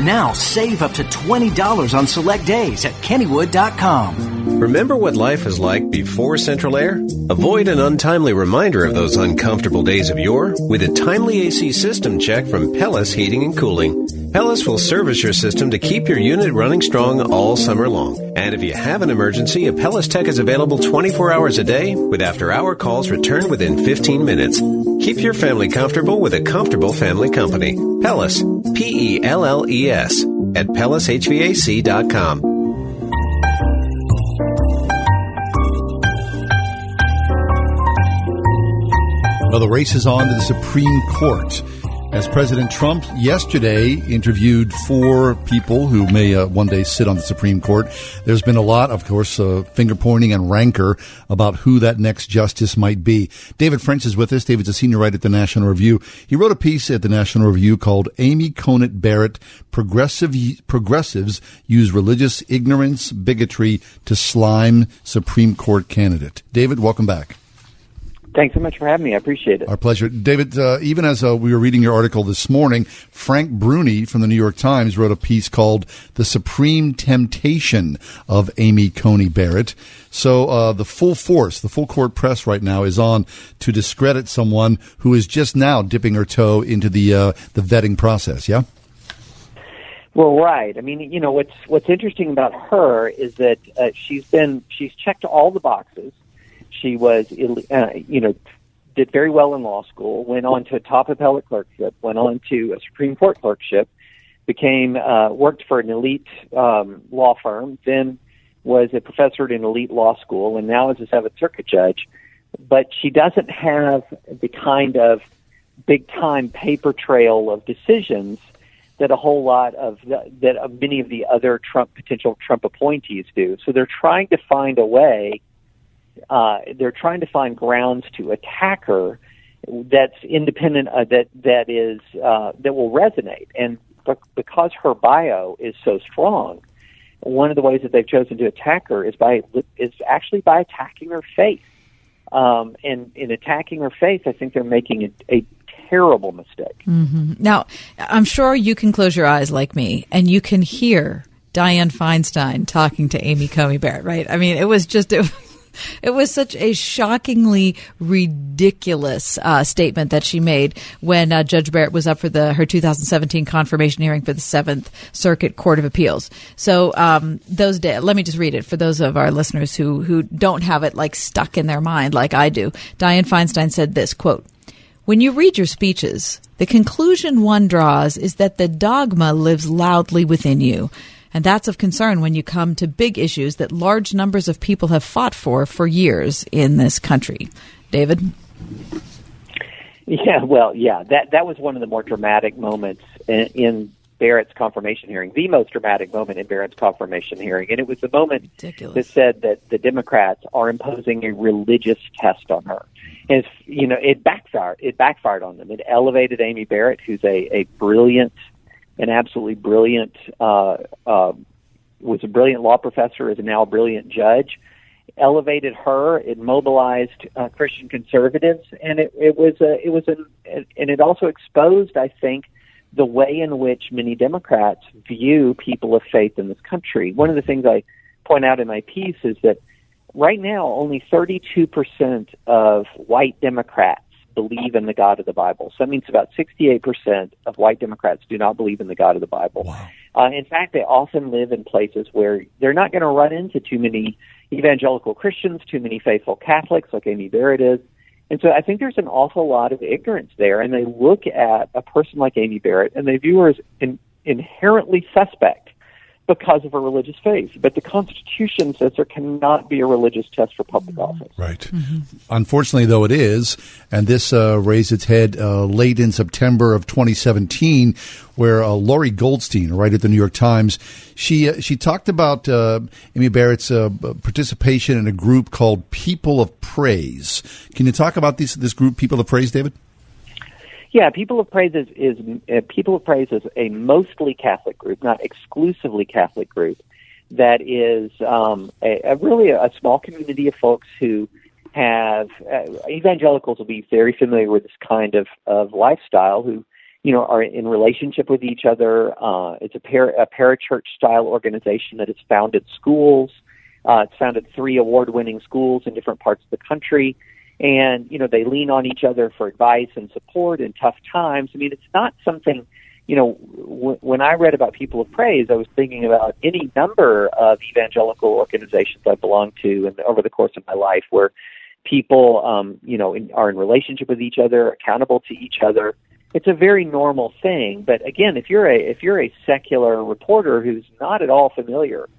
Now save up to $20 on select days at Kennywood.com. Remember what life is like before Central Air? Avoid an untimely reminder of those uncomfortable days of yore with a timely AC system check from Pelles Heating and Cooling. Pelles will service your system to keep your unit running strong all summer long. And if you have an emergency, a Pelles Tech is available 24 hours a day with after hour calls returned within 15 minutes. Keep your family comfortable with a comfortable family company. Pelles, P E L L E S, at PellesHVAC.com. Well, the race is on to the Supreme Court. As President Trump yesterday interviewed four people who may uh, one day sit on the Supreme Court, there's been a lot, of course, uh, finger pointing and rancor about who that next justice might be. David French is with us. David's a senior writer at the National Review. He wrote a piece at the National Review called Amy Coney Barrett, Progressive, Progressives Use Religious Ignorance, Bigotry to Slime Supreme Court Candidate. David, welcome back. Thanks so much for having me. I appreciate it. Our pleasure. David, uh, even as uh, we were reading your article this morning, Frank Bruni from the New York Times wrote a piece called The Supreme Temptation of Amy Coney Barrett. So uh, the full force, the full court press right now is on to discredit someone who is just now dipping her toe into the uh, the vetting process. Yeah. Well, right. I mean, you know, what's what's interesting about her is that uh, she's been she's checked all the boxes she was, uh, you know, did very well in law school, went on to a top appellate clerkship, went on to a Supreme Court clerkship, became uh, worked for an elite um, law firm, then was a professor at an elite law school, and now is a Seventh Circuit judge. But she doesn't have the kind of big time paper trail of decisions that a whole lot of the, that many of the other Trump potential Trump appointees do. So they're trying to find a way uh, they're trying to find grounds to attack her that's independent uh, that that is uh, that will resonate and because her bio is so strong one of the ways that they've chosen to attack her is by is actually by attacking her faith um, and in attacking her faith I think they're making a, a terrible mistake mm-hmm. now I'm sure you can close your eyes like me and you can hear Dianne Feinstein talking to Amy Coney Barrett, right? I mean, it was just, it, it was such a shockingly ridiculous uh, statement that she made when uh, Judge Barrett was up for the her 2017 confirmation hearing for the Seventh Circuit Court of Appeals. So um, those let me just read it for those of our listeners who who don't have it like stuck in their mind like I do. Dianne Feinstein said this quote. When you read your speeches, the conclusion one draws is that the dogma lives loudly within you. And that's of concern when you come to big issues that large numbers of people have fought for for years in this country. David? Yeah, well, yeah, that that was one of the more dramatic moments in, in Barrett's confirmation hearing, the most dramatic moment in Barrett's confirmation hearing, and it was the moment Ridiculous. that said that the Democrats are imposing a religious test on her. And it's, you know, it backfired. It backfired on them. It elevated Amy Barrett, who's a, a brilliant an absolutely brilliant, uh, uh, was a brilliant law professor, is now a brilliant judge. Elevated her, it mobilized uh, Christian conservatives, and it, it was a, it was an, and it also exposed, I think, the way in which many Democrats view people of faith in this country. One of the things I point out in my piece is that right now only 32% of white Democrats believe in the God of the Bible. So that means about 68% of white Democrats do not believe in the God of the Bible. Wow. Uh, in fact, they often live in places where they're not going to run into too many evangelical Christians, too many faithful Catholics like Amy Barrett is. And so I think there's an awful lot of ignorance there. And they look at a person like Amy Barrett and they view her as in, inherently suspect because of a religious faith. But the Constitution says there cannot be a religious test for public office. Right. Mm-hmm. Unfortunately, though, it is. And this uh, raised its head uh, late in September of 2017, where uh, Laurie Goodstein, right at the New York Times, she uh, she talked about uh, Amy Barrett's uh, participation in a group called People of Praise. Can you talk about this this group, People of Praise, David? Yeah, People of Praise is, is uh, People of Praise is a mostly Catholic group, not exclusively Catholic group. That is um, a, a really a, a small community of folks who have uh, evangelicals will be very familiar with this kind of of lifestyle. Who you know are in relationship with each other. Uh, it's a, par- a parachurch style organization that has founded schools. Uh, it's founded three award winning schools in different parts of the country and you know they lean on each other for advice and support in tough times. I mean, it's not something you know, w- when I read about people of praise, I was thinking about any number of evangelical organizations I belong to, and over the course of my life, where people, um, you know, in, are in relationship with each other, accountable to each other. It's a very normal thing. But again, if you're a if you're a secular reporter who's not at all familiar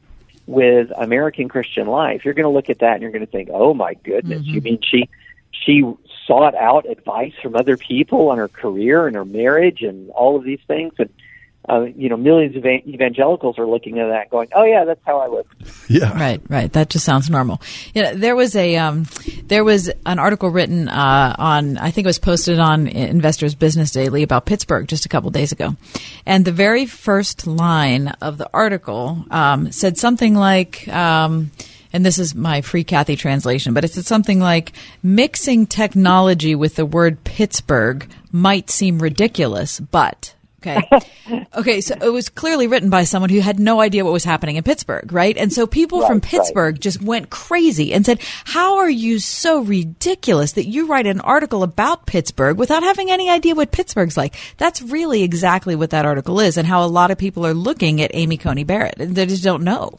with American Christian life, you're going to look at that and you're going to think, "Oh my goodness, mm-hmm. you mean she she sought out advice from other people on her career and her marriage and all of these things and uh, you know, millions of evangelicals are looking at that, going, "Oh yeah, that's how I live." Yeah, right, right. That just sounds normal. You know, there was a um, there was an article written uh, on, I think it was posted on Investors Business Daily about Pittsburgh just a couple days ago, and the very first line of the article um, said something like. Um, and this is my free Kathy translation, but it said something like mixing technology with the word Pittsburgh might seem ridiculous, but Okay. Okay. So it was clearly written by someone who had no idea what was happening in Pittsburgh, right? And so people right, from Pittsburgh right. just went crazy and said, How are you so ridiculous that you write an article about Pittsburgh without having any idea what Pittsburgh's like? That's really exactly what that article is and how a lot of people are looking at Amy Coney Barrett. And they just don't know.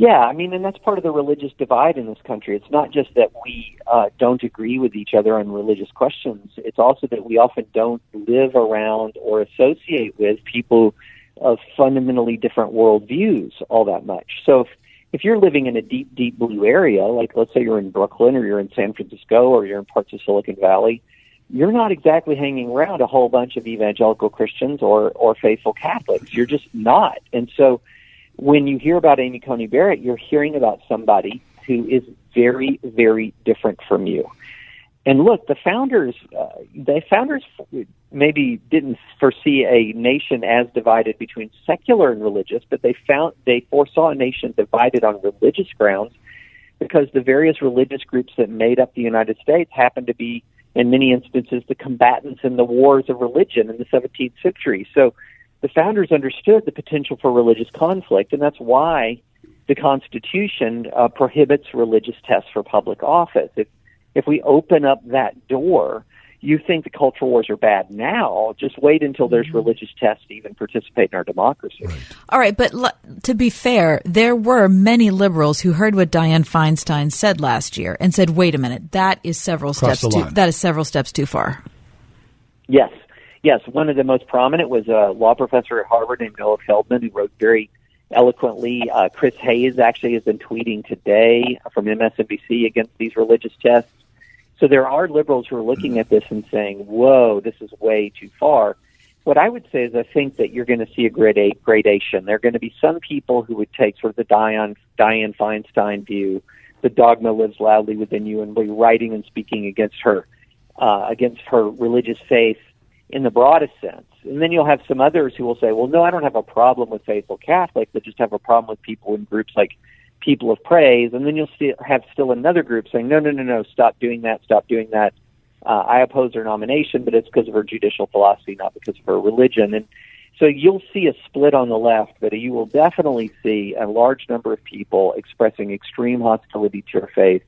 Yeah, I mean, and that's part of the religious divide in this country. It's not just that we uh, don't agree with each other on religious questions. It's also that we often don't live around or associate with people of fundamentally different worldviews all that much. So if, if you're living in a deep, deep blue area, like let's say you're in Brooklyn or you're in San Francisco or you're in parts of Silicon Valley, you're not exactly hanging around a whole bunch of evangelical Christians or, or faithful Catholics. You're just not. And so when you hear about Amy Coney Barrett, you're hearing about somebody who is very, very different from you. And look, the founders, uh, the founders maybe didn't foresee a nation as divided between secular and religious, but they found they foresaw a nation divided on religious grounds because the various religious groups that made up the United States happened to be, in many instances, the combatants in the wars of religion in the 17th century. So the founders understood the potential for religious conflict, and that's why the Constitution uh, prohibits religious tests for public office. If if we open up that door, you think the cultural wars are bad now. Just wait until there's mm-hmm. religious tests to even participate in our democracy. Right. All right, but l- to be fair, there were many liberals who heard what Dianne Feinstein said last year and said, "Wait a minute, that is several Cross steps too that is several steps too far." Yes, yes, one of the most prominent was a law professor at Harvard named Noah Feldman, who wrote very eloquently. Uh, Chris Hayes actually has been tweeting today from MSNBC against these religious tests. So there are liberals who are looking at this and saying, "Whoa, this is way too far." What I would say is, I think that you're going to see a gradation. There are going to be some people who would take sort of the Dianne, Dianne Feinstein view, the dogma lives loudly within you, and be writing and speaking against her, uh, against her religious faith in the broadest sense. And then you'll have some others who will say, well, no, I don't have a problem with faithful Catholics, but just have a problem with people in groups like People of Praise. And then you'll see, have still another group saying, no, no, no, no, stop doing that, stop doing that. Uh, I oppose her nomination, but it's because of her judicial philosophy, not because of her religion. And so you'll see a split on the left, but you will definitely see a large number of people expressing extreme hostility to her faith.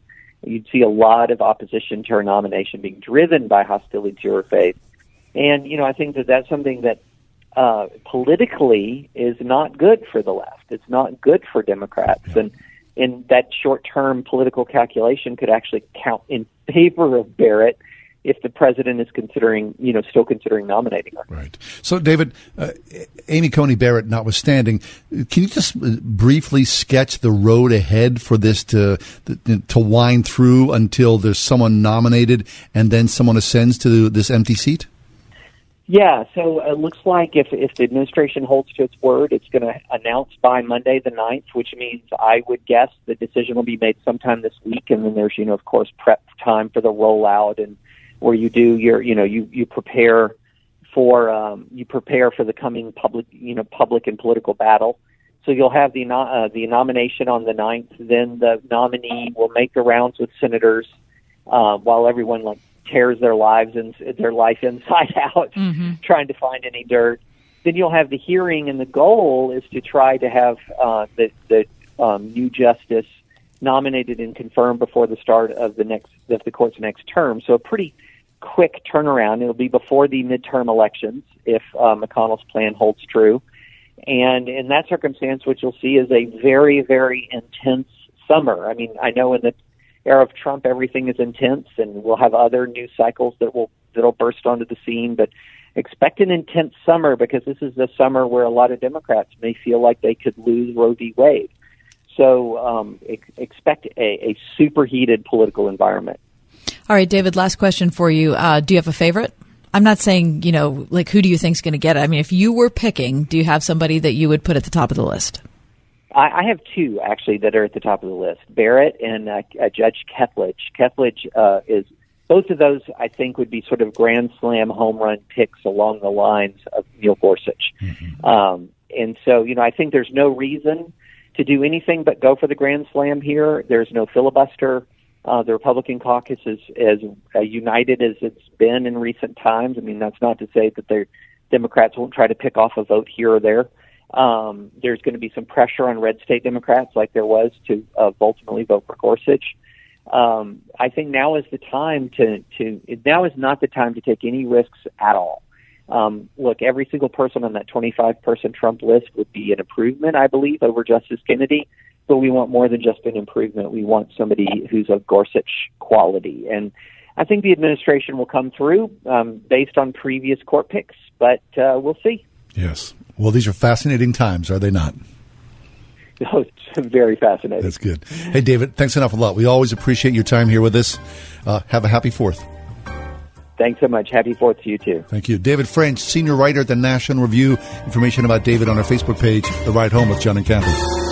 You'd see a lot of opposition to her nomination being driven by hostility to her faith and, you know, I think that that's something that uh, politically is not good for the left. It's not good for Democrats. And, and that short term political calculation could actually count in favor of Barrett if the president is considering, you know, still considering nominating her. Right. So, David, uh, Amy Coney Barrett notwithstanding, can you just uh, briefly sketch the road ahead for this to to wind through until there's someone nominated and then someone ascends to this empty seat? Yeah, so it looks like if if the administration holds to its word, it's going to announce by Monday the 9th, which means I would guess the decision will be made sometime this week, and then there's you know of course prep time for the rollout and where you do your you know you you prepare for um, you prepare for the coming public you know public and political battle. So you'll have the uh, the nomination on the 9th, then the nominee will make the rounds with senators uh, while everyone like tears their lives and their life inside out, mm-hmm. trying to find any dirt. Then you'll have the hearing, and the goal is to try to have uh, the the um, new justice nominated and confirmed before the start of the next of the court's next term. So a pretty quick turnaround. It'll be before the midterm elections if uh, McConnell's plan holds true. And in that circumstance, what you'll see is a very, very intense summer. I mean, I know in the era of Trump, everything is intense, and we'll have other news cycles that will that'll burst onto the scene. But expect an intense summer because this is the summer where a lot of Democrats may feel like they could lose Roe v. Wade. So um, ex- expect a, a superheated political environment. All right, David, last question for you. Uh, do you have a favorite? I'm not saying, you know, like who do you think's going to get it? I mean, if you were picking, do you have somebody that you would put at the top of the list? I, I have two actually that are at the top of the list: Barrett and uh, uh, Judge Kethledge. Kethledge uh, is both of those. I think would be sort of grand slam home run picks along the lines of Neil Gorsuch. Mm-hmm. Um, and so, you know, I think there's no reason to do anything but go for the grand slam here. There's no filibuster. Uh, the Republican caucus is as uh, united as it's been in recent times. I mean, that's not to say that the Democrats won't try to pick off a vote here or there. Um, there's going to be some pressure on red state Democrats, like there was to uh, ultimately vote for Gorsuch. Um, I think now is the time to to now is not the time to take any risks at all. Um, look, every single person on that 25 person Trump list would be an improvement, I believe, over Justice Kennedy but we want more than just an improvement. We want somebody who's of Gorsuch quality. And I think the administration will come through um, based on previous court picks, but uh, we'll see. Yes. Well, these are fascinating times, are they not? Oh, it's very fascinating. That's good. Hey, David, thanks enough a lot. We always appreciate your time here with us. Uh, have a happy fourth. Thanks so much. Happy Fourth to you too. Thank you. David French, senior writer at the National Review. Information about David on our Facebook page, The Ride Home with John and Kathy.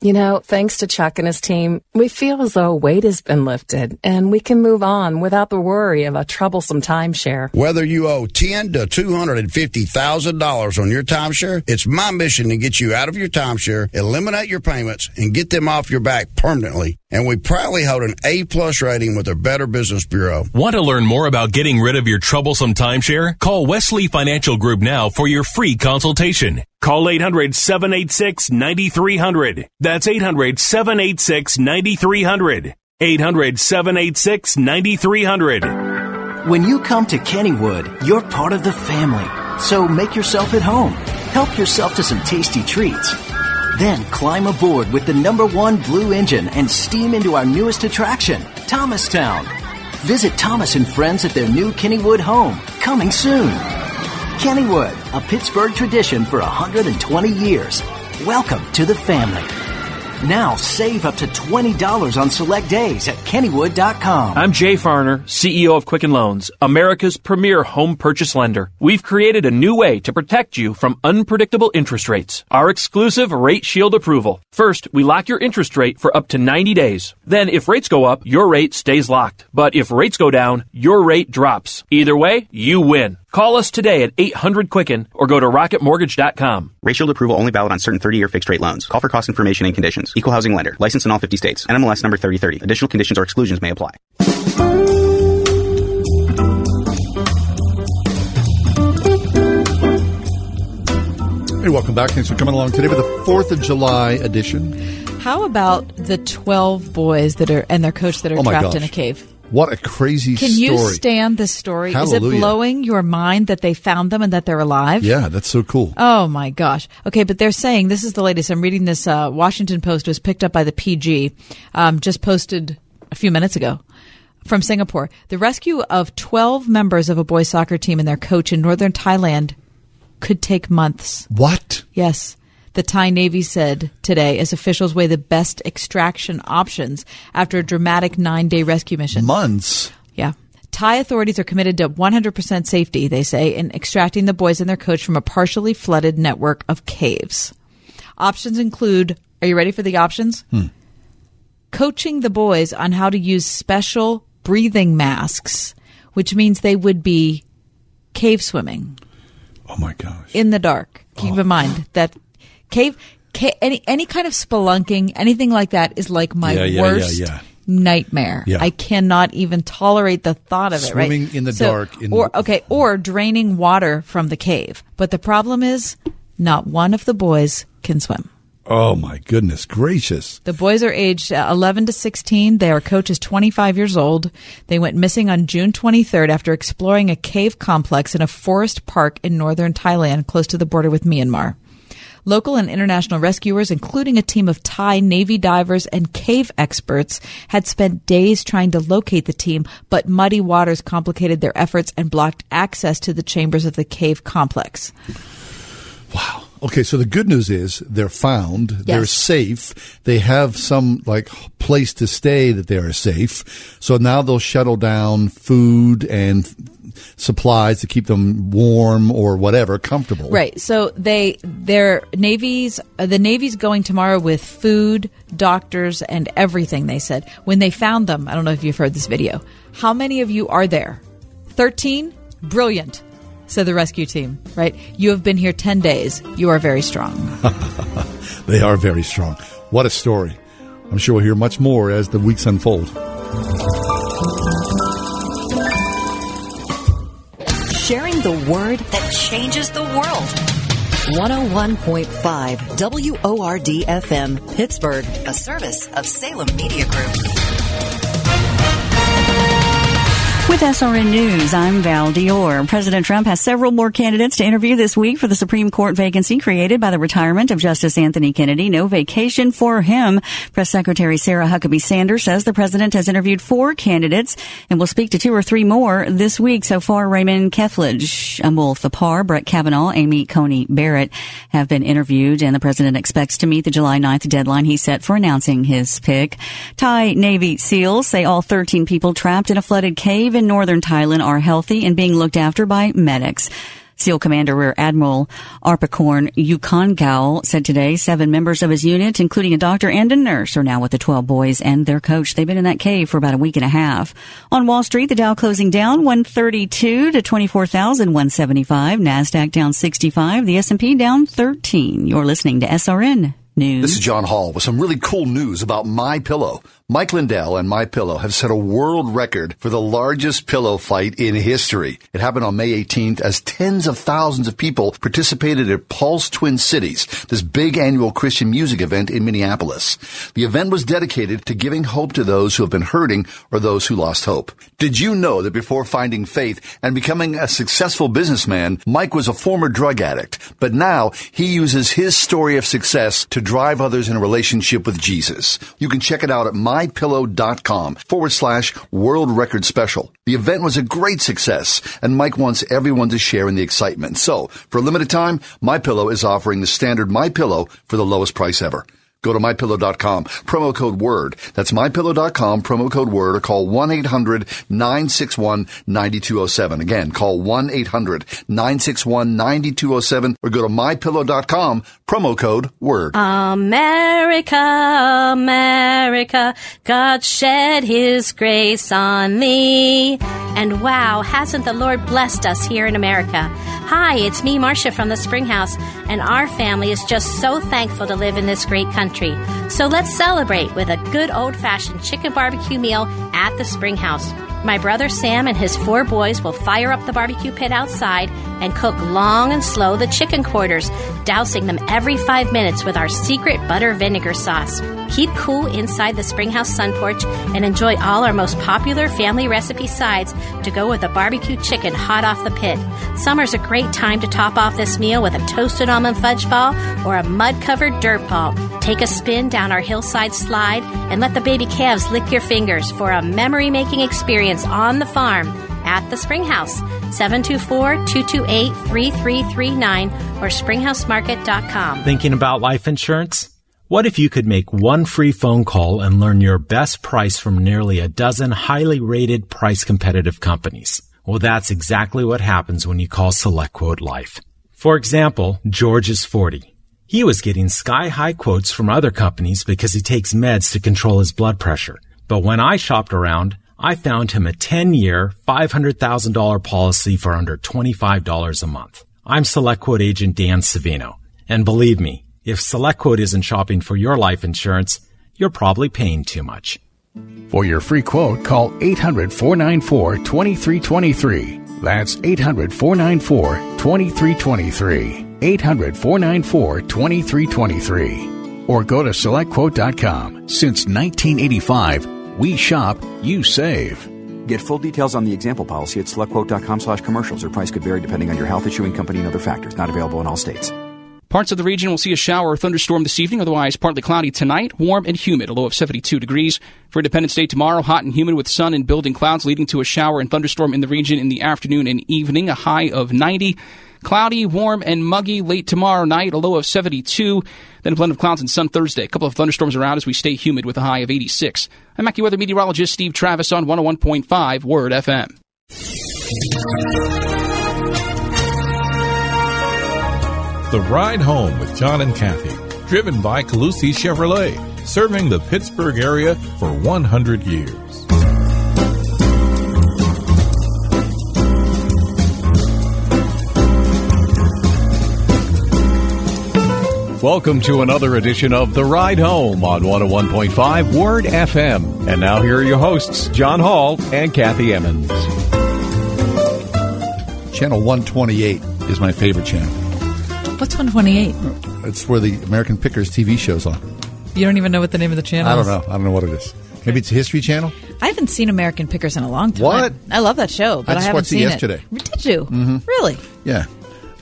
You know, thanks to Chuck and his team, we feel as though a weight has been lifted and we can move on without the worry of a troublesome timeshare. Whether you owe ten to two hundred and fifty thousand dollars on your timeshare, it's my mission to get you out of your timeshare, eliminate your payments, and get them off your back permanently. And we proudly hold an A plus rating with the Better Business Bureau. Want to learn more about getting rid of your troublesome timeshare? Call Wesley Financial Group now for your free consultation. Call 800 786 9300. That's 800 786 9300. 800 786 9300. When you come to Kennywood, you're part of the family. So make yourself at home. Help yourself to some tasty treats. Then climb aboard with the number one blue engine and steam into our newest attraction, Thomastown. Visit Thomas and friends at their new Kennywood home, coming soon. Kennywood, a Pittsburgh tradition for 120 years. Welcome to the family. Now save up to $20 on select days at Kennywood.com. I'm Jay Farner, CEO of Quicken Loans, America's premier home purchase lender. We've created a new way to protect you from unpredictable interest rates. Our exclusive Rate Shield approval. First, we lock your interest rate for up to 90 days. Then, if rates go up, your rate stays locked. But if rates go down, your rate drops. Either way, you win. Call us today at 800 Quicken or go to rocketmortgage.com. Rate Shield approval only valid on certain 30 year fixed rate loans. Call for cost information and conditions. Equal housing lender. Licensed in all 50 states. NMLS number 3030. Additional conditions or exclusions may apply. Hey, welcome back. Thanks for coming along today for the 4th of July edition. How about the 12 boys that are and their coach that are Oh trapped gosh. in a cave? What a crazy story. Can story. you stand this story? Is it blowing your mind that they found them and that they're alive? Yeah, that's so cool. Oh my gosh. Okay, but they're saying this is the latest. I'm reading this. Uh, Washington Post was picked up by the PG, um, just posted a few minutes ago from Singapore. The rescue of 12 members of a boys soccer team and their coach in northern Thailand could take months. What? Yes. The Thai Navy said today as officials weigh the best extraction options after a dramatic nine day rescue mission. Months? Yeah. Thai authorities are committed to 100% safety, they say, in extracting the boys and their coach from a partially flooded network of caves. Options include are you ready for the options? Hmm. Coaching the boys on how to use special breathing masks, which means they would be cave swimming Oh my gosh. in the dark. Keep oh. in mind that Cave, ca- any any kind of spelunking, anything like that is like my Yeah, yeah, worst yeah. nightmare. Yeah. I cannot even tolerate the thought of it. right? Swimming in the So- dark in- or okay, or draining water from the cave. But the problem is, not one of the boys can swim. Oh my goodness gracious! The boys are aged uh, 11 to 16. Their coach is 25 years old. They went missing on June 23rd after exploring a cave complex in a forest park in northern Thailand, close to the border with Myanmar. Local and international rescuers, including a team of Thai Navy divers and cave experts, had spent days trying to locate the team, but muddy waters complicated their efforts and blocked access to the chambers of the cave complex. Okay, so the good news is they're found. They're safe. They have some like place to stay that they are safe. So now they'll shuttle down food and supplies to keep them warm or whatever, comfortable. Right. So they their navies uh, the navy's going tomorrow with food, doctors, and everything. They said when they found them. I don't know if you've heard this video. How many of you are there? Thirteen. Brilliant. Said the rescue team. Right. You have been here ten days. You are very strong. They are very strong. What a story. I'm sure we'll hear much more as the weeks unfold. Sharing the word that changes the world. 101.5 WORD FM, Pittsburgh, a service of Salem Media Group. With SRN News, I'm Val Dior. President Trump has several more candidates to interview this week for the Supreme Court vacancy created by the retirement of Justice Anthony Kennedy. No vacation for him. Press Secretary Sarah Huckabee Sanders says the president has interviewed four candidates and will speak to two or three more this week. So far, Raymond Kethledge, Amul Thapar, Brett Kavanaugh, Amy Coney Barrett have been interviewed and the president expects to meet the July 9th deadline he set for announcing his pick. Thai Navy SEALs say all 13 people trapped in a flooded cave in northern Thailand are healthy and being looked after by medics. SEAL Commander Rear Admiral Apakorn Youkongkaew said today seven members of his unit, including a doctor and a nurse, are now with the 12 boys and their coach. They've been in that cave for about a week and a half. On Wall Street, the Dow closing down 132 to 24,175. NASDAQ down 65. The S&P down 13. You're listening to SRN News. This is John Hall with some really cool news about My Pillow. Mike Lindell and My Pillow have set a world record for the largest pillow fight in history. It happened on May 18th as tens of thousands of people participated at Pulse Twin Cities, this big annual Christian music event in Minneapolis. The event was dedicated to giving hope to those who have been hurting or those who lost hope. Did you know that before finding faith and becoming a successful businessman, Mike was a former drug addict, but now he uses his story of success to drive others in a relationship with Jesus. You can check it out at mypillow.com forward slash world record special. The event was a great success and Mike wants everyone to share in the excitement. So for a limited time, MyPillow is offering the standard MyPillow for the lowest price ever. Go to mypillow.com, promo code WORD. That's mypillow.com, promo code WORD, or call 1-800-961-9207. Again, call 1-800-961-9207, or go to mypillow.com, promo code WORD. America, America, God shed his grace on thee. And wow, hasn't the Lord blessed us here in America? Hi, it's me, Marcia from the Springhouse, and our family is just so thankful to live in this great country. So let's celebrate with a good old fashioned chicken barbecue meal at the Springhouse. My brother Sam and his four boys will fire up the barbecue pit outside and cook long and slow the chicken quarters, dousing them every five minutes with our secret butter vinegar sauce. Keep cool inside the Springhouse sun porch and enjoy all our most popular family recipe sides to go with the barbecue chicken hot off the pit. Summer's a great time to top off this meal with a toasted almond fudge ball or a mud covered dirt ball. Take a spin down our hillside slide and let the baby calves lick your fingers for a memory making experience on the farm at the Springhouse. 724 228 3339 or springhousemarket.com. Thinking about life insurance? What if you could make one free phone call and learn your best price from nearly a dozen highly rated price competitive companies? Well, that's exactly what happens when you call SelectQuote Life. For example, George is 40. He was getting sky high quotes from other companies because he takes meds to control his blood pressure. But when I shopped around, I found him a 10 year, $500,000 policy for under $25 a month. I'm SelectQuote agent Dan Savino. And believe me, If SelectQuote isn't shopping for your life insurance, you're probably paying too much. For your free quote, call 800 494 2323. That's 800 494 2323. 800 494 2323. Or go to selectquote.com. Since 1985, we shop, you save. Get full details on the example policy at selectquote.com slash commercials. Or price could vary depending on your health issuing company and other factors. Not available in all states. Parts of the region will see a shower or thunderstorm this evening, otherwise partly cloudy tonight, warm and humid, a low of 72 degrees. For Independence Day tomorrow, hot and humid with sun and building clouds leading to a shower and thunderstorm in the region in the afternoon and evening, a high of 90. Cloudy, warm, and muggy late tomorrow night, a low of 72. Then a blend of clouds and sun Thursday. A couple of thunderstorms around as we stay humid with a high of 86. I'm AccuWeather meteorologist Steve Travis on 101.5 Word FM. The Ride Home with John and Kathy, driven by Colussy Chevrolet, serving the Pittsburgh area for 100 years. Welcome to another edition of The Ride Home on 101.5 Word FM. And now here are your hosts, John Hall and Kathy Emmons. Channel 128 is my favorite channel. What's 128? It's where the American Pickers TV show's on. You don't even know what the name of the channel I don't is? know. I don't know what it is. Maybe it's a History Channel? I haven't seen American Pickers in a long time. What? I love that show, but I I, haven't watched it seen yesterday. Did you? Mhm. Really? Yeah.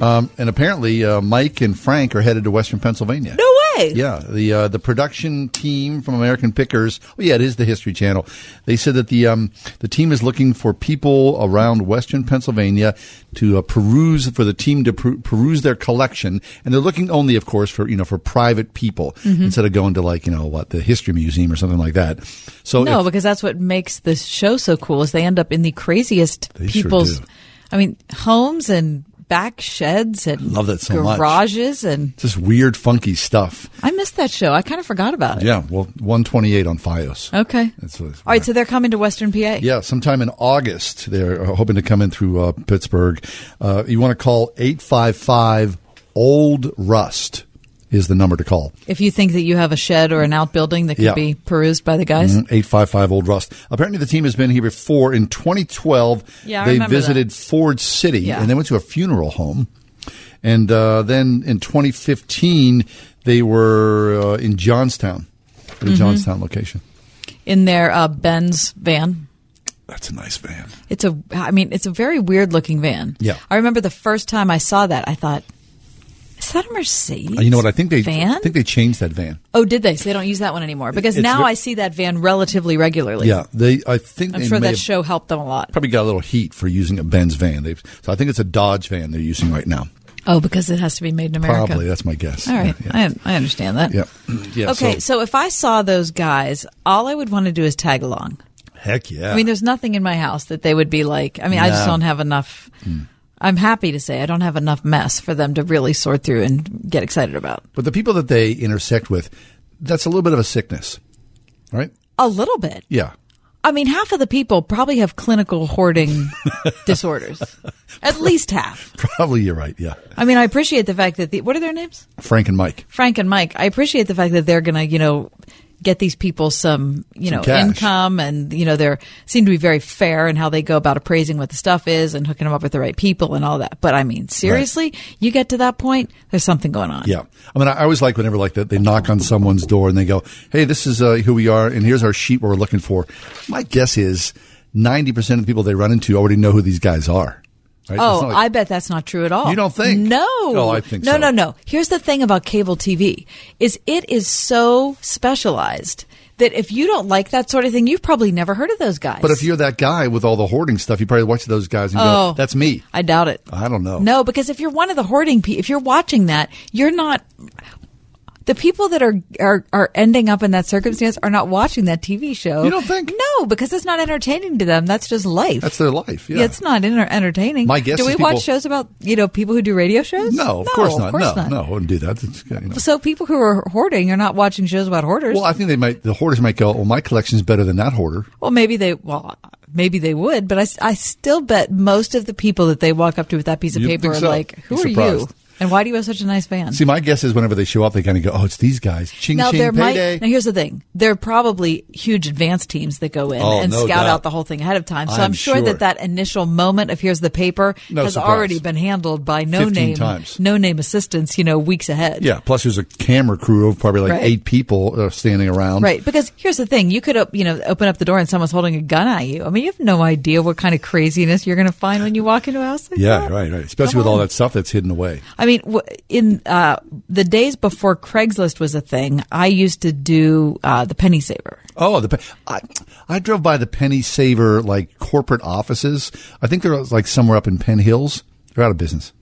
Um, and apparently, uh, Mike and Frank are headed to Western Pennsylvania. No way. Yeah, the uh, the production team from American Pickers. Oh, yeah, it is the History Channel. They said that the um, the team is looking for people around Western Pennsylvania to uh, peruse for the team to per- peruse their collection, and they're looking only, of course, for you know for private people Mhm. instead of going to like you know what the History Museum or something like that. So no, if- because that's what makes this show so cool. Is they end up in the craziest sure people's, do. I mean, homes and back sheds and Love that so much. garages, and just weird, funky stuff. I missed that show. I kind of forgot about it. Yeah, well, one twenty eight on FiOS. Okay. That's All right, so they're coming to Western PA. Yeah, sometime in August. They're uh, hoping to come in through uh, Pittsburgh. Uh, you want to call 855 Old Rust is the number to call. If you think that you have a shed or an outbuilding that could Yeah. be perused by the guys. Mhm, 855 Old Rust. Apparently, the team has been here before. In 2012, Yeah, they visited Ford City Yeah. and they went to a funeral home. And uh, then in 2015, they were uh, in Johnstown, at a Mhm. Johnstown location. in their uh, Benz van. That's a nice van. It's a, I mean, it's a very weird looking van. Yeah. I remember the first time I saw that, I thought, is that a Mercedes? Uh, You know what? I think they van. I think they changed that van. oh, did they? So they don't use that one anymore because It's now I see that van relatively regularly. Yeah, they. I think I'm they sure that have show helped them a lot. probably got a little heat for using a Benz van. They've, so I think it's a Dodge van they're using right now. Oh, because it has to be made in America. Probably that's my guess. All right, I, I understand that. Yeah. yeah okay, So, so, if I saw those guys, all I would want to do is tag along. heck yeah. I mean, there's nothing in my house that they would be like. I mean, I just don't have enough. I'm happy to say I don't have enough mess for them to really sort through and get excited about. but the people that they intersect with, that's a little bit of a sickness, right? A little bit. Yeah. I mean, half of the people probably have clinical hoarding disorders. At least half. Probably you're right. Yeah. I mean, I appreciate the fact that the, what are their names? Frank and Mike. Frank and Mike. I appreciate the fact that they're going to, you know, get these people some, you Some know, cash. income and, you know, they're seem to be very fair in how they go about appraising what the stuff is and hooking them up with the right people and all that. But I mean, seriously, you get to that point, there's something going on. Yeah. I mean, I always like whenever like that they knock on someone's door and they go, "Hey, this is uh, who we are, and here's our sheet we're looking for." My guess is ninety percent of the people they run into already know who these guys are. Right? Oh, like- I bet that's not true at all. You don't think? No. Oh, I think no, so. No, no, Here's the thing about cable TV is it is so specialized that if you don't like that sort of thing, you've probably never heard of those guys. But if you're that guy with all the hoarding stuff, you probably watch those guys and Oh. go, "That's me." I doubt it. I don't know. No, because if you're one of the hoarding people, if you're watching that, you're not. The people that are, are are ending up in that circumstance are not watching that TV show. You don't think? No, because it's not entertaining to them. That's just life. That's their life. Yeah. it's not enter- entertaining. My guess Do we people- watch shows about you know people who do radio shows? no, of No, course of not. course no, not. no, I wouldn't do that. You know. So people who are hoarding are not watching shows about hoarders. Well, I think they might. The hoarders might go, "Well, my collection's better than that hoarder." Well, maybe they. Well, maybe they would, but I, I still bet most of the people that they walk up to with that piece of You paper think are so? like, "Who are you?" And why do you have such a nice van? See, my guess is whenever they show up, they kind of go, "Oh, it's these guys." Ching now ching there payday. might. Now here's the thing: there are probably huge advanced teams that go in Oh, and no scout doubt. out the whole thing ahead of time. So I'm I'm, sure, sure. that that initial moment of "here's the paper" No has surprise. already been handled by no name, times. no name assistants. You know, weeks ahead. yeah. Plus, there's a camera crew of probably like Right. eight people uh, standing around. Right, because here's the thing: you could, op- you know, open up the door and someone's holding a gun at you. I mean, you have no idea what kind of craziness you're going to find when you walk into a house like Yeah, that. right, right. Especially with all that stuff that's hidden away. I mean, in uh, the days before Craigslist was a thing, I used to do uh, the penny saver. Oh, the I, I drove by the Penny Saver like corporate offices. I think they're like somewhere up in Penn Hills. They're out of business.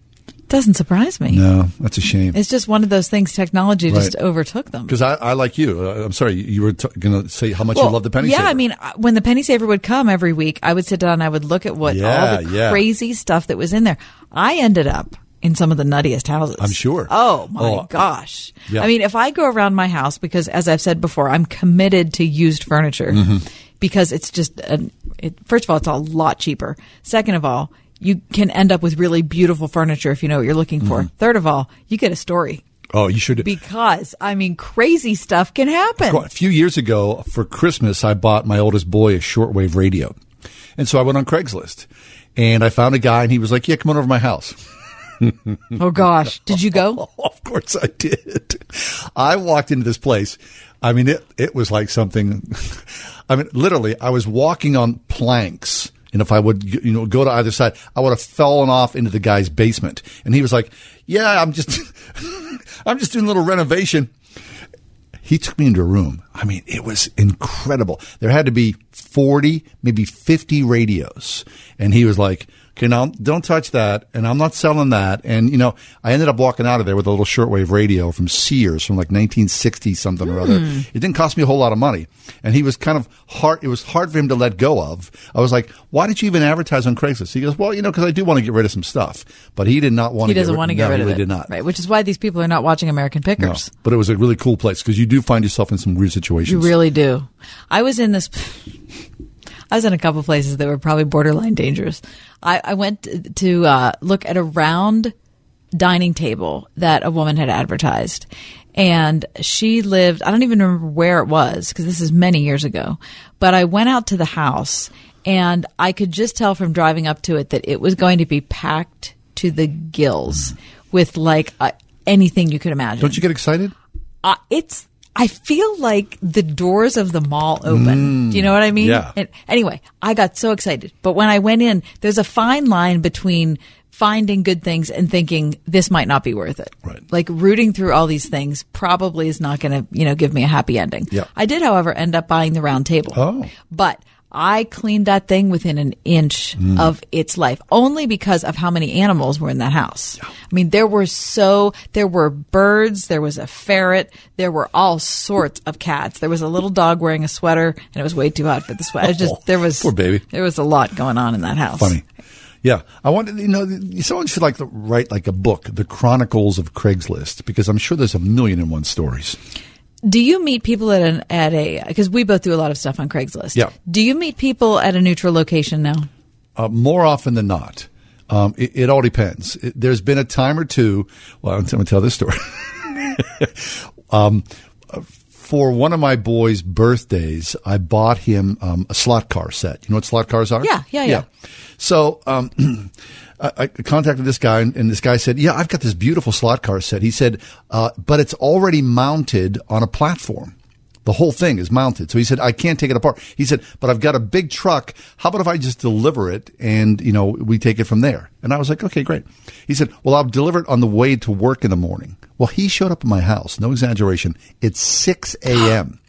Doesn't surprise me. No, that's a shame. It's just one of those things. Technology just overtook them. Because I, I like you. Uh, I'm sorry, you were t- going to say how much Well, you love the penny yeah, saver. I mean, uh, when the penny saver would come every week, I would sit down and I would look at what Yeah, all the yeah. crazy stuff that was in there. I ended up in some of the nuttiest houses. I'm sure. Oh my Oh, gosh! yeah. I mean, if I go around my house because, as I've said before, I'm committed to used furniture Mhm. because it's just an, it, first of all, it's a lot cheaper. Second of all, you can end up with really beautiful furniture if you know what you're looking for. Mm-hmm. Third of all, you get a story oh, you should. because I mean, crazy stuff can happen. A few years ago for Christmas, I bought my oldest boy a shortwave radio. And so I went on Craigslist and I found a guy and he was like, yeah, come on over to my house. Oh gosh, did you go? of course I did. I walked into this place. I mean, it, it was like something. I mean, literally, I was walking on planks. And if I would, you know, go to either side, I would have fallen off into the guy's basement. And he was like, yeah, I'm just, I'm just doing a little renovation. He took me into a room. I mean, it was incredible. There had to be 40, maybe 50 radios. And he was like, okay, now don't touch that. And I'm not selling that. And, you know, I ended up walking out of there with a little shortwave radio from Sears from like 1960 something or other. Hmm. It didn't cost me a whole lot of money. And he was kind of hard. It was hard for him to let go of. I was like, why did you even advertise on Craigslist? He goes, well, you know, because I do want to get rid of some stuff. But he did not want he to doesn't get want to rid, get no, rid of really it, did not. right? Which is why these people are not watching American No. Pickers. But it was a really cool place because you do find yourself in some weird situations. You really do. I was in this. I was in a couple places that were probably borderline dangerous. I, I went to, uh, look at a round dining table that a woman had advertised. And she lived, I don't even remember where it was because this is many years ago. But I went out to the house and I could just tell from driving up to it that it was going to be packed to the gills with like uh, anything you could imagine. Don't you get excited? uh, it's I feel like the doors of the mall open. Mm, Do you know what I mean? yeah. And anyway, I got so excited. But when I went in, there's a fine line between finding good things and thinking this might not be worth it. Right. Like rooting through all these things probably is not going to, you know, give me a happy ending. Yeah. I did, however, end up buying the round table. Oh. But I cleaned that thing within an inch Mm. of its life, only because of how many animals were in that house. I mean, there were so, there were birds, there was a ferret, there were all sorts of cats. There was a little dog wearing a sweater, and it was way too hot for the sweater. Just, there was, Poor baby. there was a lot going on in that house. Funny. Yeah, I want you know someone should like write like a book, the Chronicles of Craigslist, because I'm sure there's a million and one stories. Do you meet people at an, at a, because we both do a lot of stuff on Craigslist. Yeah. Do you meet people at a neutral location now? Uh, more often than not, um, it, it all depends. It, there's been a time or two. Well, I'm going to tell this story. um, for one of my boys' birthdays, I bought him um, a slot car set. You know what slot cars are? Yeah, yeah, yeah. So um, I, I contacted this guy, and, and this guy said, "Yeah, I've got this beautiful slot car set." He said, uh, "But it's already mounted on a platform." The whole thing is mounted. So he said, I can't take it apart. He said, but I've got a big truck. How about if I just deliver it and, you know, we take it from there? And I was like, okay, great. He said, well, I'll deliver it on the way to work in the morning. Well, he showed up at my house. No exaggeration. It's 6 a.m.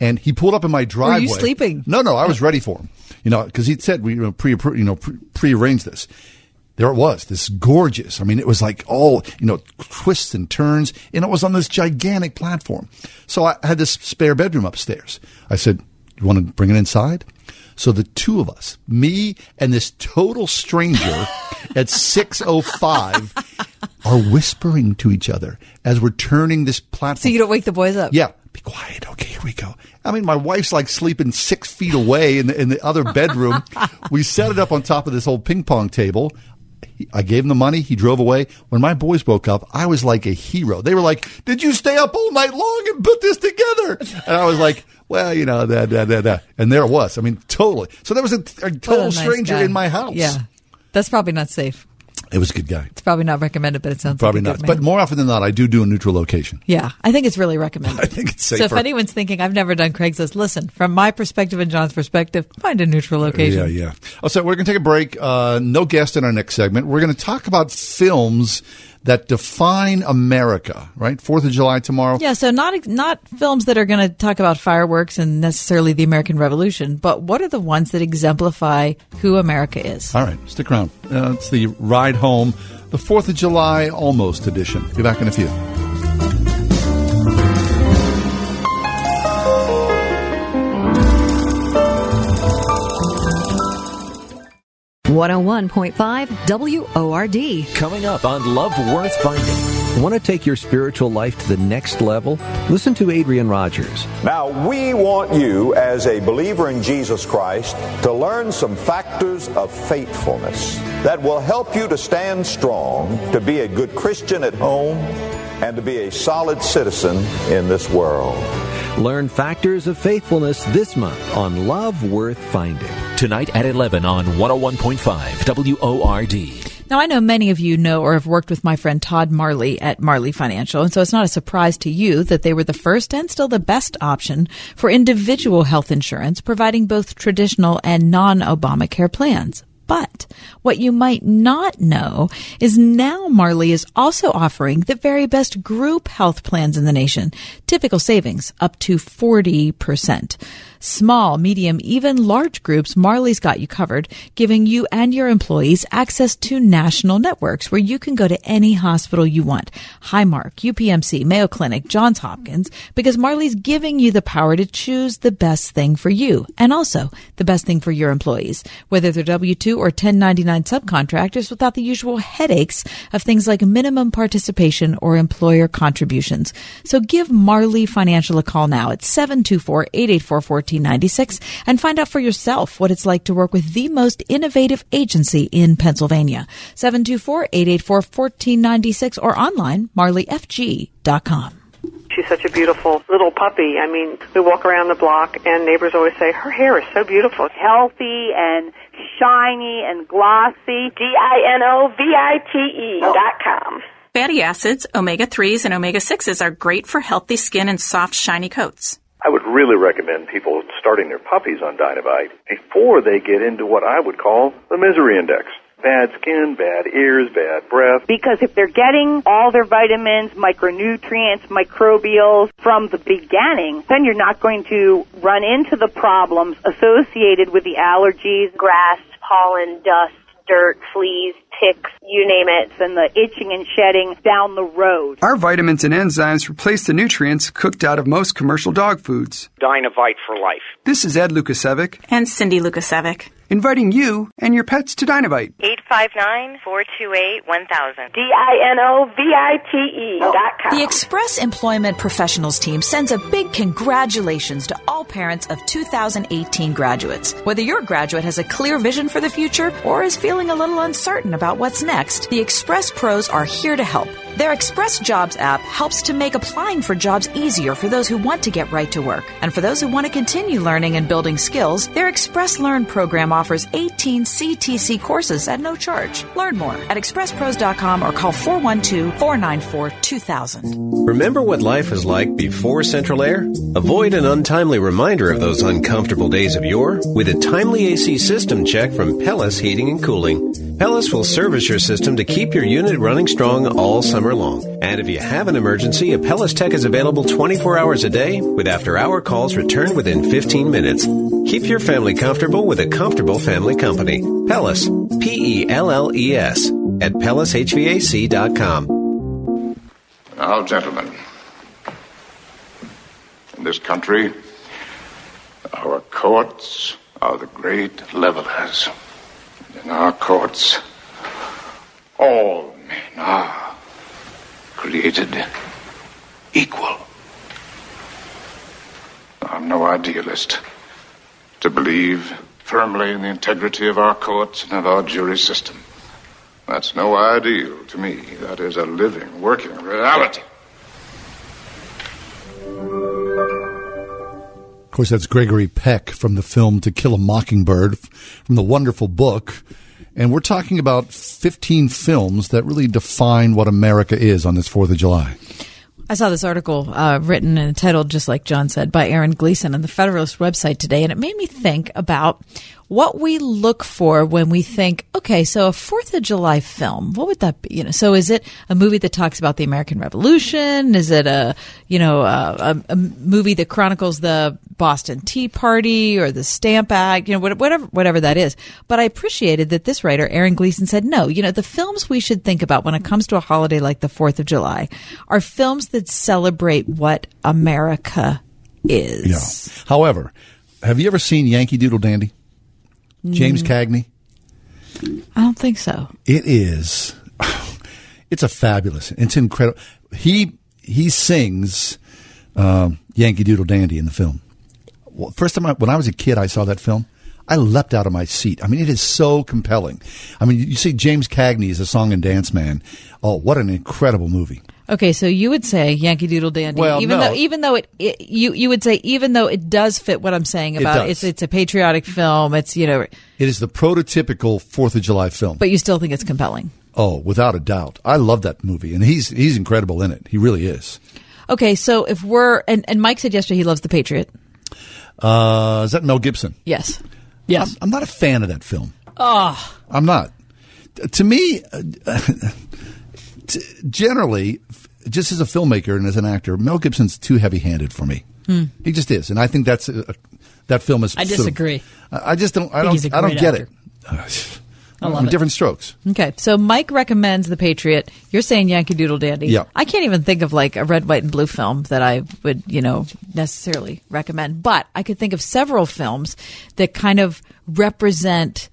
and he pulled up in my driveway. you sleeping? No, no, I was ready for him. You know, because he'd said we you know, pre you know pre- prearranged this. There it was, this gorgeous. I mean, it was like all you know twists and turns, and it was on this gigantic platform. So I had this spare bedroom upstairs. I said, "You want to bring it inside?" So the two of us, me and this total stranger, at six oh five, are whispering to each other as we're turning this platform. So you don't wake the boys up? Yeah. Be quiet. Okay, here we go. I mean, my wife's like sleeping six feet away in the, in the other bedroom. we set it up on top of this old ping pong table. I gave him the money. He drove away. When my boys woke up, I was like a hero. They were like, "Did you stay up all night long and put this together?" And I was like, "Well, you know, that, that, that, that." And there it was. I mean, totally. So there was a, a What a total nice stranger guy. in my house. Yeah. That's probably not safe. It was a good guy. It's probably not recommended, but it sounds Probably like not. good But more often than not, I do do a neutral location. Yeah, I think it's really recommended. I think it's safer. So if anyone's thinking, I've never done Craigslist, listen, from my perspective and John's perspective, find a neutral location. Yeah, yeah. Oh, so we're going to take a break. Uh, no guest in our next segment. We're going to talk about films that define America, right? Fourth of July tomorrow. Yeah, so not not films that are going to talk about fireworks and necessarily the American Revolution, but what are the ones that exemplify who America is? All right, stick around. Uh, it's the ride home, the Fourth of July almost edition. Be back in a few. 101.5 WORD. Coming up on Love Worth Finding. Want to take your spiritual life to the next level? Listen to Adrian Rogers. Now, we want you, as a believer in Jesus Christ, to learn some factors of faithfulness that will help you to stand strong, to be a good Christian at home, and to be a solid citizen in this world. Learn factors of faithfulness this month on Love Worth Finding. Tonight at 11 on 101.5 WORD. Now, I know many of you know or have worked with my friend Todd Marley at Marley Financial, and so it's not a surprise to you that they were the first and still the best option for individual health insurance, providing both traditional and non Obamacare plans. But what you might not know is now Marley is also offering the very best group health plans in the nation. Typical savings up to 40%. Small, medium, even large groups, Marley's got you covered, giving you and your employees access to national networks where you can go to any hospital you want. Highmark, UPMC, Mayo Clinic, Johns Hopkins, because Marley's giving you the power to choose the best thing for you and also the best thing for your employees, whether they're W-2 or 1099 subcontractors without the usual headaches of things like minimum participation or employer contributions. So give Marley Financial a call now at 724-884-1496 and find out for yourself what it's like to work with the most innovative agency in Pennsylvania. 724-884-1496 or online marleyfg.com. She's such a beautiful little puppy. I mean, we walk around the block and neighbors always say, her hair is so beautiful. healthy and shiny and glossy. D-I-N-O-V-I-T-E oh. dot com. Fatty acids, omega 3s, and omega 6s are great for healthy skin and soft, shiny coats. I would really recommend people starting their puppies on Dinovite before they get into what I would call the misery index. Bad skin, bad ears, bad breath. Because if they're getting all their vitamins, micronutrients, microbials from the beginning, then you're not going to run into the problems associated with the allergies, Grass, pollen, dust, dirt, fleas, ticks, you name it. and the itching and shedding down the road. Our vitamins and enzymes replace the nutrients cooked out of most commercial dog foods. Dinovite for life. This is Ed Lukasevic, And Cindy Lukasevic. inviting you and your pets to Dinovite. 859-428-1000. D-I-N-O-V-I-T-E dot com. The Express Employment Professionals team sends a big congratulations to all parents of 2018 graduates. Whether your graduate has a clear vision for the future or is feeling a little uncertain about what's next, the Express Pros are here to help. Their Express Jobs app helps to make applying for jobs easier for those who want to get right to work. And for those who want to continue learning and building skills, their Express Learn program offers 18 CTC courses at no charge. Learn more at expresspros.com or call 412 494 2000. Remember what life was like before Central Air? Avoid an untimely reminder of those uncomfortable days of yore with a timely AC system check from Pelles Heating and Cooling. Pelles will service your system to keep your unit running strong all summer long. And if you have an emergency, a Pelles Tech is available 24 hours a day with after hour calls returned within 15 minutes. Keep your family comfortable with a comfortable family company. Pelles, P E L L E S, at PellesHVAC.com. Now, gentlemen, in this country, our courts are the great levelers. In our courts, all men are created equal. I'm no idealist to believe firmly in the integrity of our courts and of our jury system. That's no ideal to me. That is a living, working reality. Of course, that's Gregory Peck from the film To Kill a Mockingbird from the wonderful book. And we're talking about 15 films that really define what America is on this 4th of July. I saw this article uh, written and titled, just like John said, by Aaron Gleason on the Federalist website today, and it made me think about what we look for when we think, okay, so a Fourth of July film, what would that be? You know, so is it a movie that talks about the American Revolution? Is it a you know a, a, a movie that chronicles the Boston Tea Party or the Stamp Act? You know, whatever whatever that is. But I appreciated that this writer Aaron Gleason said, no, you know, the films we should think about when it comes to a holiday like the Fourth of July are films that celebrate what America is. Yeah. However, have you ever seen Yankee Doodle Dandy? James Mm. Cagney? I don't think so. It is. It's a fabulous. It's incredible. He he sings um, Yankee Doodle Dandy in the film. Well, first time I, when I was a kid, I saw that film. I leapt out of my seat. I mean, it is so compelling. I mean, you see James Cagney as a song and dance man. Oh, what an incredible movie! Okay, so you would say Yankee Doodle Dandy, Well, even no. though even though it, it you you would say even though it does fit what I'm saying about does. it's it's a patriotic film, it's you know, It is the prototypical Fourth of July film. but you still think it's compelling. Oh, without a doubt, I love that movie, and he's he's incredible in it. He really is. Okay, so if we're and, and Mike said yesterday he loves The Patriot. Uh, is that Mel Gibson? Yes. Yes. I'm, I'm not a fan of that film. Oh, I'm not. T- To me, uh, t- generally, f- just as a filmmaker and as an actor, Mel Gibson's too heavy-handed for me. Hmm. He just is, and I think that's uh, that film is. I sort of- disagree. I I just don't. I think don't. I a I don't great get actor. it. I love it. Different strokes. Okay, so Mike recommends The Patriot. You're saying Yankee Doodle Dandy. Yeah. I can't even think of like a red, white, and blue film that I would, you know, necessarily recommend. But I could think of several films that kind of represent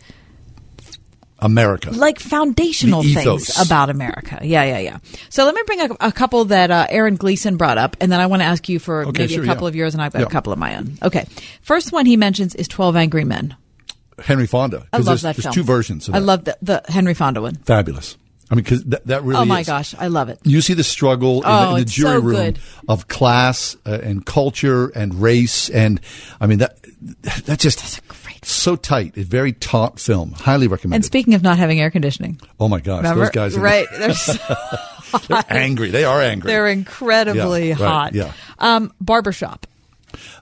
America. like foundational things about America. Yeah, yeah, yeah. So let me bring a, a couple that uh, Aaron Gleason brought up, and then I want to ask you for Okay, maybe sure, a couple yeah. of yours, and I've got Yeah. a couple of my own. Okay, first one he mentions is Twelve Angry Men. Henry Fonda. I love there's, that There's film. two versions. Of I love the, the Henry Fonda one. Fabulous. I mean, because that, that really. oh my is. gosh, I love it. You see the struggle in, the, Oh, in the jury so room good. of class uh, and culture and race, and I mean that that just so tight. A very taut film. Highly recommend. And speaking of not having air conditioning, oh my gosh, remember? those guys are right? They're so they're angry. They are angry. They're incredibly Yeah, right, hot. yeah. Um, Barbershop.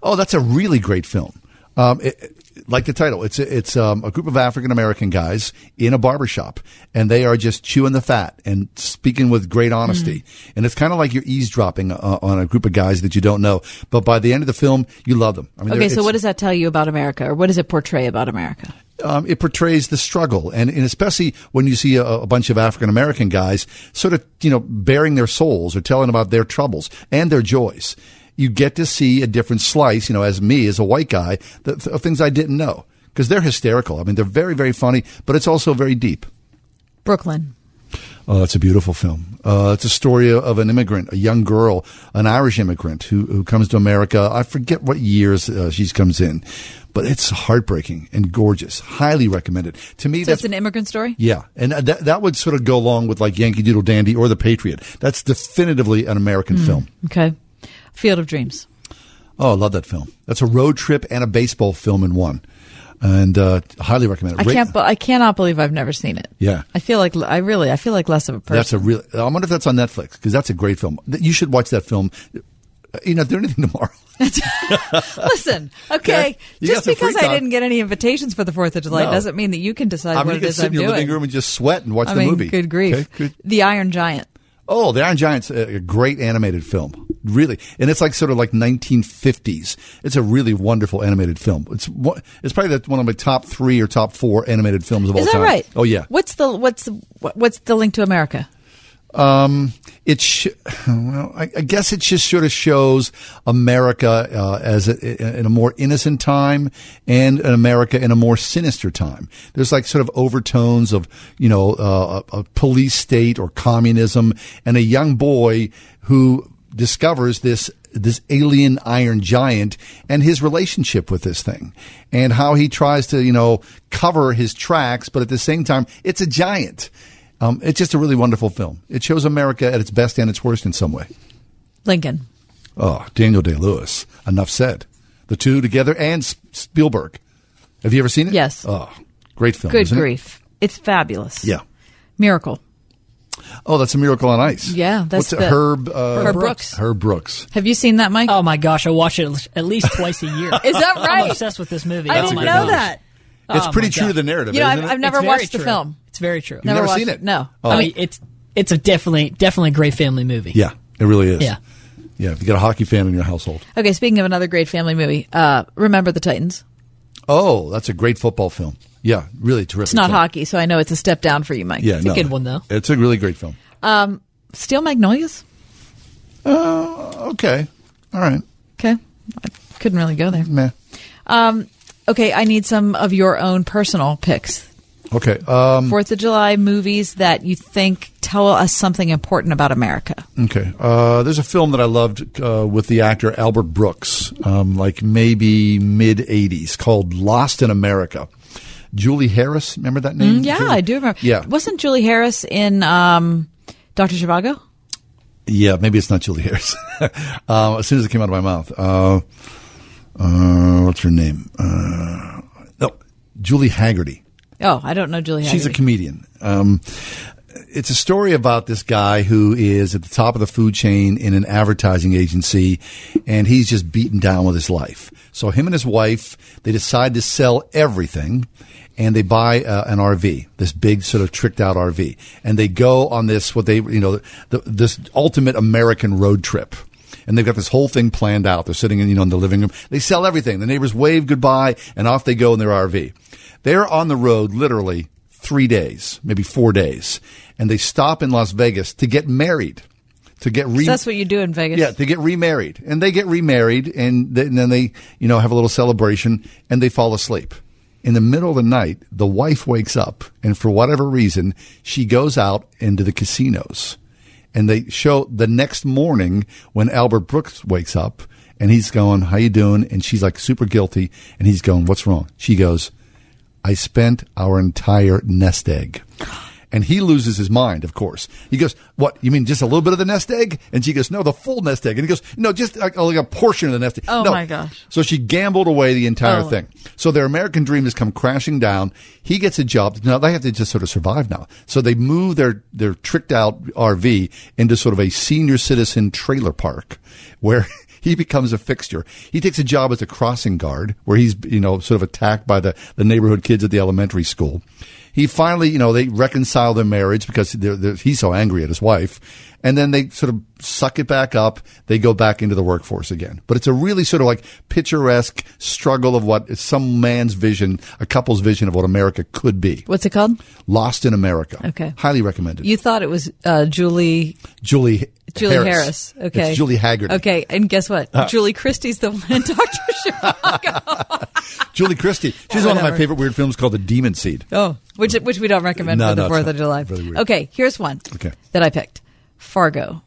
Oh, that's a really great film. Um, it- like the title, it's a, it's um, a group of African American guys in a barbershop, and they are just chewing the fat and speaking with great honesty. And it's kind of like you're eavesdropping uh, on a group of guys that you don't know. But by the end of the film, you love them. I mean, Okay, so what does that tell you about America, or what does it portray about America? um, it portrays the struggle, and, and especially when you see a, a bunch of African American guys sort of you know baring their souls or telling about their troubles and their joys. You get to see a different slice, you know, as me as a white guy, the, of things I didn't know because they're hysterical. I mean, they're very very funny, but it's also very deep. Brooklyn. Oh, it's a beautiful film. Uh, it's a story of an immigrant, a young girl, an Irish immigrant who, who comes to America. I forget what years uh, she comes in, but it's heartbreaking and gorgeous. Highly recommended. To me, So that's it's an immigrant story. yeah, and that that would sort of go along with like Yankee Doodle Dandy or The Patriot. That's definitively an American Mm. film. Okay. Field of Dreams. Oh, I love that film. That's a road trip and a baseball film in one, and uh, highly recommend it. I Ra- can't. I cannot believe I've never seen it. Yeah. I feel like I really. I feel like less of a person. That's a real. I wonder if that's on Netflix because that's a great film. You should watch that film. You know, do anything tomorrow. Listen, okay. Got Just because I didn't get any invitations for the Fourth of July No. doesn't mean that you can decide I mean, what you it is sit I'm in your doing. living room and just sweat and watch I the mean, movie. good grief. Okay, good. The Iron Giant. Oh, The Iron Giant's a, great animated film. Really. And it's like sort of like 1950s. It's a really wonderful animated film. It's one- it's probably one of my top three or top four animated films of all time. Is that right? Oh, yeah. What's the what's what's the link to America? Um, it sh- well, I, I guess it just sort of shows America uh, as a, in a more innocent time and an America in a more sinister time. There's like sort of overtones of you know uh, a, a police state or communism, and a young boy who discovers this this alien iron giant and his relationship with this thing and how he tries to you know cover his tracks but at the same time it's a giant Um, it's just a really wonderful film. It shows America at its best and its worst in some way. Lincoln. Oh, Daniel Day Lewis. Enough said. The two together and Spielberg. Have you ever seen it? Yes. Oh, great film. Good isn't it? grief. It's fabulous. Yeah. Miracle. Oh, that's a miracle on ice. Yeah, that's What's it? the- Herb. Uh, Herb Brooks. Herb Brooks. Have you seen that, Mike? Oh my gosh, I watch it at least twice a year. Is that right? I'm obsessed with this movie. I Oh didn't know gosh. that. It's Oh pretty my true to the narrative. You know, I've. I've never It's very watched the true. film. It's very true. Never, never seen it? No. Oh. I I mean, mean, it's it's a definitely definitely a great family movie. Yeah, it really is. Yeah. Yeah, if you got a hockey fan in your household. okay, speaking of another great family movie, uh, Remember the Titans. Oh, that's a great football film. Yeah, really terrific. It's not film. hockey, so I know it's a step down for you, Mike. Yeah, It's a good one, though. It's a really great film. Um, Steel Magnolias. Uh, okay. All right. Okay, I couldn't really go there. Meh. Um, okay, I need some of your own personal picks. Okay. Um, Fourth of July movies that you think tell us something important about America. okay. Uh, there's a film that I loved uh, with the actor Albert Brooks, um, like maybe mid 80s, called Lost in America. Julie Harris, remember that name? Mm, yeah, Julie? I do remember. Yeah. wasn't Julie Harris in um, Doctor Zhivago? Yeah, maybe it's not Julie Harris. uh, as soon as it came out of my mouth. Uh, what's her name? Uh, no, Julie Hagerty. Oh, I don't know Julie. Hagerty. She's a comedian. Um, it's a story about this guy who is at the top of the food chain in an advertising agency, and he's just beaten down with his life. So him and his wife, they decide to sell everything, and they buy uh, an RV, this big sort of tricked out RV, and they go on this what they you know the, this ultimate American road trip. And they've got this whole thing planned out. They're sitting in, you know, in the living room. They sell everything. The neighbors wave goodbye, and off they go in their RV. They're on the road literally three days, maybe four days, and they stop in Las Vegas to get married, to get re- that's what you do in Vegas. yeah, to get remarried, and they get remarried, and, and then they, you know, have a little celebration, and they fall asleep. In the middle of the night, the wife wakes up, and for whatever reason, she goes out into the casinos, and they show the next morning when Albert Brooks wakes up, and he's going, "How you doing?" And she's like super guilty, and he's going, "What's wrong?" She goes, I spent our entire nest egg. And he loses his mind, of course. He goes, What? You mean just a little bit of the nest egg? And she goes, No, the full nest egg. And he goes, No, just like, like a portion of the nest egg. Oh, No. my gosh. So she gambled away the entire Oh. thing. So their American dream has come crashing down. He gets a job. Now they have to just sort of survive now. So they move their, their tricked out RV into sort of a senior citizen trailer park where he becomes a fixture. He takes a job as a crossing guard where he's, you know, sort of attacked by the, the neighborhood kids at the elementary school. He finally, you know, they reconcile their marriage because they're, they're, he's so angry at his wife. And then they sort of suck it back up. They go back into the workforce again. But it's a really sort of like picturesque struggle of what is some man's vision, a couple's vision of what America could be. What's it called? Lost in America. Okay. Highly recommended. You thought it was uh, Julie Julie Julie Harris. Harris. Okay. It's Julie Hagerty. Okay, and guess what? Uh. Julie Christie's the one in Doctor Julie Christie. She's one of my favorite weird films called The Demon Seed. Oh, which which we don't recommend No, for the no, it's Fourth of July. Really. Okay, here's one Okay. that I picked: Fargo.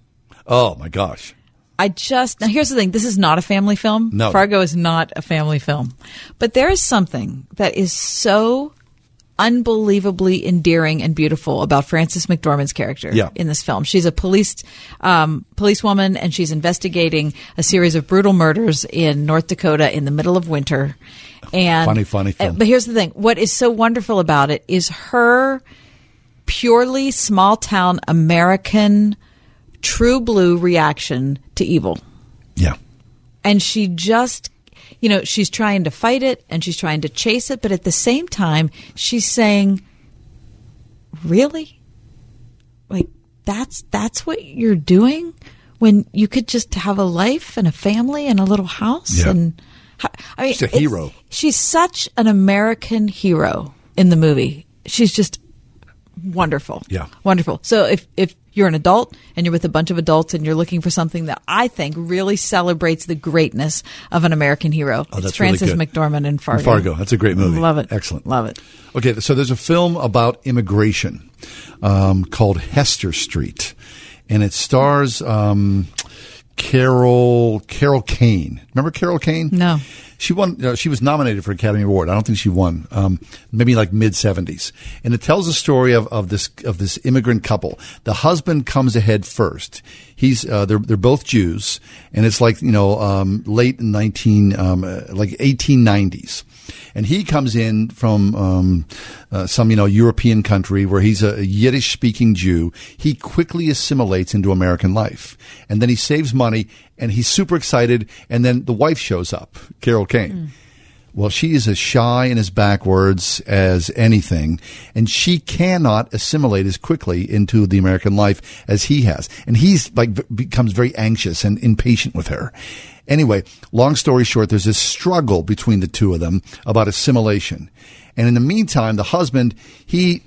Oh my gosh. I just now here's the thing: this is not a family film. No. Fargo is not a family film, but there is something that is so unbelievably endearing and beautiful about Frances McDormand's character Yeah. in this film. She's a police um, policewoman, and she's investigating a series of brutal murders in North Dakota in the middle of winter. And Funny, funny film. uh, But here's the thing: what is so wonderful about it is her purely small town American true blue reaction to evil. Yeah. And she just, you know, she's trying to fight it and she's trying to chase it, but at the same time, she's saying, "Really? Like that's that's what you're doing when you could just have a life and a family and a little house Yeah. and I mean, She's a hero. She's such an American hero in the movie. She's just wonderful. Yeah. Wonderful. So if if you're an adult and you're with a bunch of adults and you're looking for something that I think really celebrates the greatness of an American hero, Oh, it's that's really McDormand in Fargo. Fargo. That's a great movie. Love it. Excellent. Love it. Okay, so there's a film about immigration um, called Hester Street, and it stars um, Carol Carol Kane. Remember Carol Kane? No. She won. Uh, she was nominated for Academy Award. I don't think she won. Um, maybe like mid seventies. And it tells the story of, of this of this immigrant couple. The husband comes ahead first. He's uh, they're they're both Jews, and it's like you know um, late nineteen um, uh, like eighteen nineties and he comes in from um, uh, some you know European country where he's a Yiddish speaking Jew. He quickly assimilates into American life, and then he saves money, and he's super excited. And then the wife shows up, Carol Kane. Well, she is as shy and as backwards as anything, and she cannot assimilate as quickly into the American life as he has. And he's like becomes very anxious and impatient with her. Anyway, long story short, there's this struggle between the two of them about assimilation. And in the meantime, the husband, he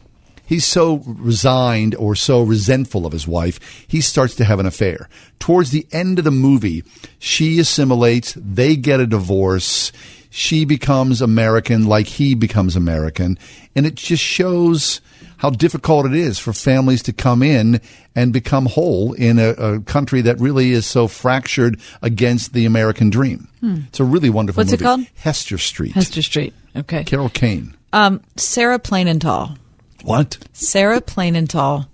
he's so resigned or so resentful of his wife, he starts to have an affair. Towards the end of the movie, she assimilates, they get a divorce, she becomes American like he becomes American, and it just shows how difficult it is for families to come in and become whole in a, a country that really is so fractured against the American dream. Hmm. It's a really wonderful What's it movie. called? Hester Street. Hester Street. Okay. Carol Kane. Um, Sarah Plain and Tall. What? Sarah Plain and Tall.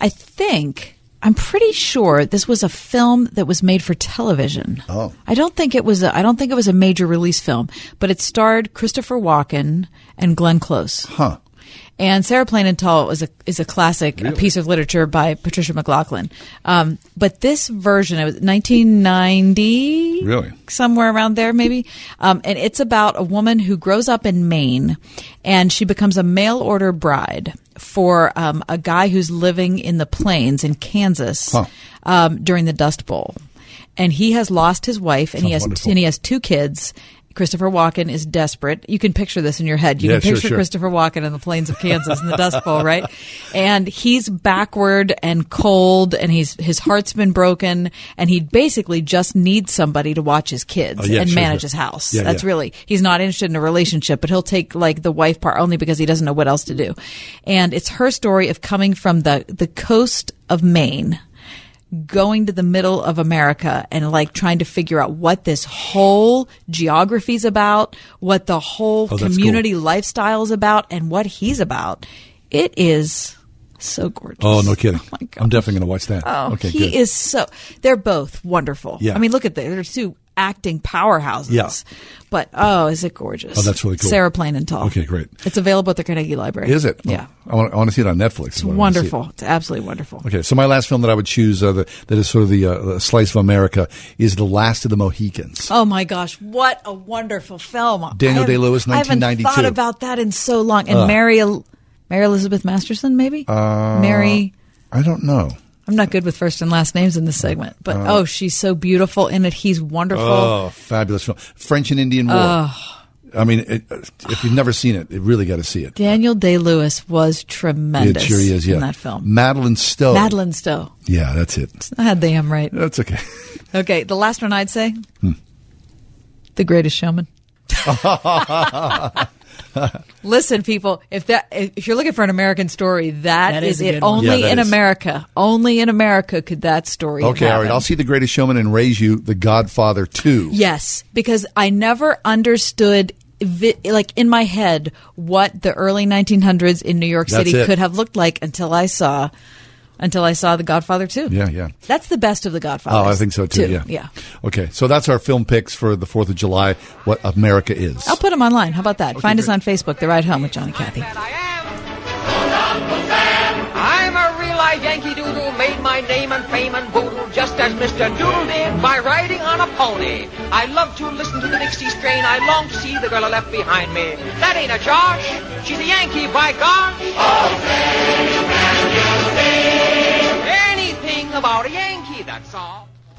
I think I'm pretty sure this was a film that was made for television. Oh. I don't think it was a I don't think it was a major release film, but it starred Christopher Walken and Glenn Close. Huh. And Sarah Plain and Tall is a is a classic, a piece of literature by Patricia MacLachlan. Um, but this version, it was 1990, Really? somewhere around there, maybe. Um, and it's about a woman who grows up in Maine, and she becomes a mail order bride for um, a guy who's living in the plains in Kansas Huh. um, during the Dust Bowl. And he has lost his wife, and he has Sounds wonderful. and he has two kids. Christopher Walken is desperate. You can picture this in your head. You Yeah, can sure, picture sure. Christopher Walken in the plains of Kansas in the Dust Bowl, right? And he's backward and cold, and he's his heart's been broken, and he basically just needs somebody to watch his kids Oh, yeah, and sure, manage sure. his house. Yeah, That's really he's not interested in a relationship, but he'll take like the wife part only because he doesn't know what else to do. And it's her story of coming from the the coast of Maine going to the middle of America and like trying to figure out what this whole geography's about, what the whole Oh, community lifestyle is about, and what he's about. It is so gorgeous. Oh, no kidding. Oh, I'm definitely going to watch that. Oh, okay, he good. is so. They're both wonderful. Yeah. I mean, look at that. They're two acting powerhouses. Yeah. But oh, is it gorgeous? Oh, that's really cool. Sarah Plain and Tall. Okay, great. It's available at the Carnegie Library. Is it? Yeah. Oh, I, want, I want to see it on Netflix. It's wonderful. It's absolutely wonderful. Okay, so my last film that I would choose uh, the, that is sort of the, uh, slice of America is The Last of the Mohicans. Oh my gosh, what a wonderful film! Daniel I haven't- Day-Lewis, I haven't 1992. thought about that in so long. And Ugh. Mary, Mary Elizabeth Masterson, maybe Uh, Mary. I don't know. I'm not good with first and last names in this segment, but Uh, oh, she's so beautiful in it. He's wonderful. Oh, fabulous film. French and Indian War. Oh. I mean, it, if you've never seen it, you really got to see it. Daniel Day Lewis was tremendous It sure is, yeah. in that film. Madeleine Stowe. Madeleine Stowe. Yeah, that's it. I had the M right. That's okay. Okay, the last one I'd say, Hmm. The Greatest Showman. Listen, people, if that if you're looking for an American story, That is it. Only Yeah, in is. America, only in America could that story. Okay, have all right. I'll see The Greatest Showman and raise you The Godfather too. Yes, because I never understood. Like in my head, what the early 1900s in New York City could have looked like until I saw, until I saw The Godfather 2. Yeah, yeah. That's the best of the Godfather. Oh, I think so too. Yeah. yeah. Okay, so that's our film picks for the 4th of July, what America is. I'll put them online. How about that? Find us on Facebook, The Ride Home with John and Kathy. I'm a real Yankee Doodle, made my name and fame and boodle, just as Mr. Doodle did by riding on a pony. I love to listen to the Dixie strain. I long to see the girl I left behind me. That ain't a Josh. She's a Yankee, by gosh. Anything about a Yankee, that's all.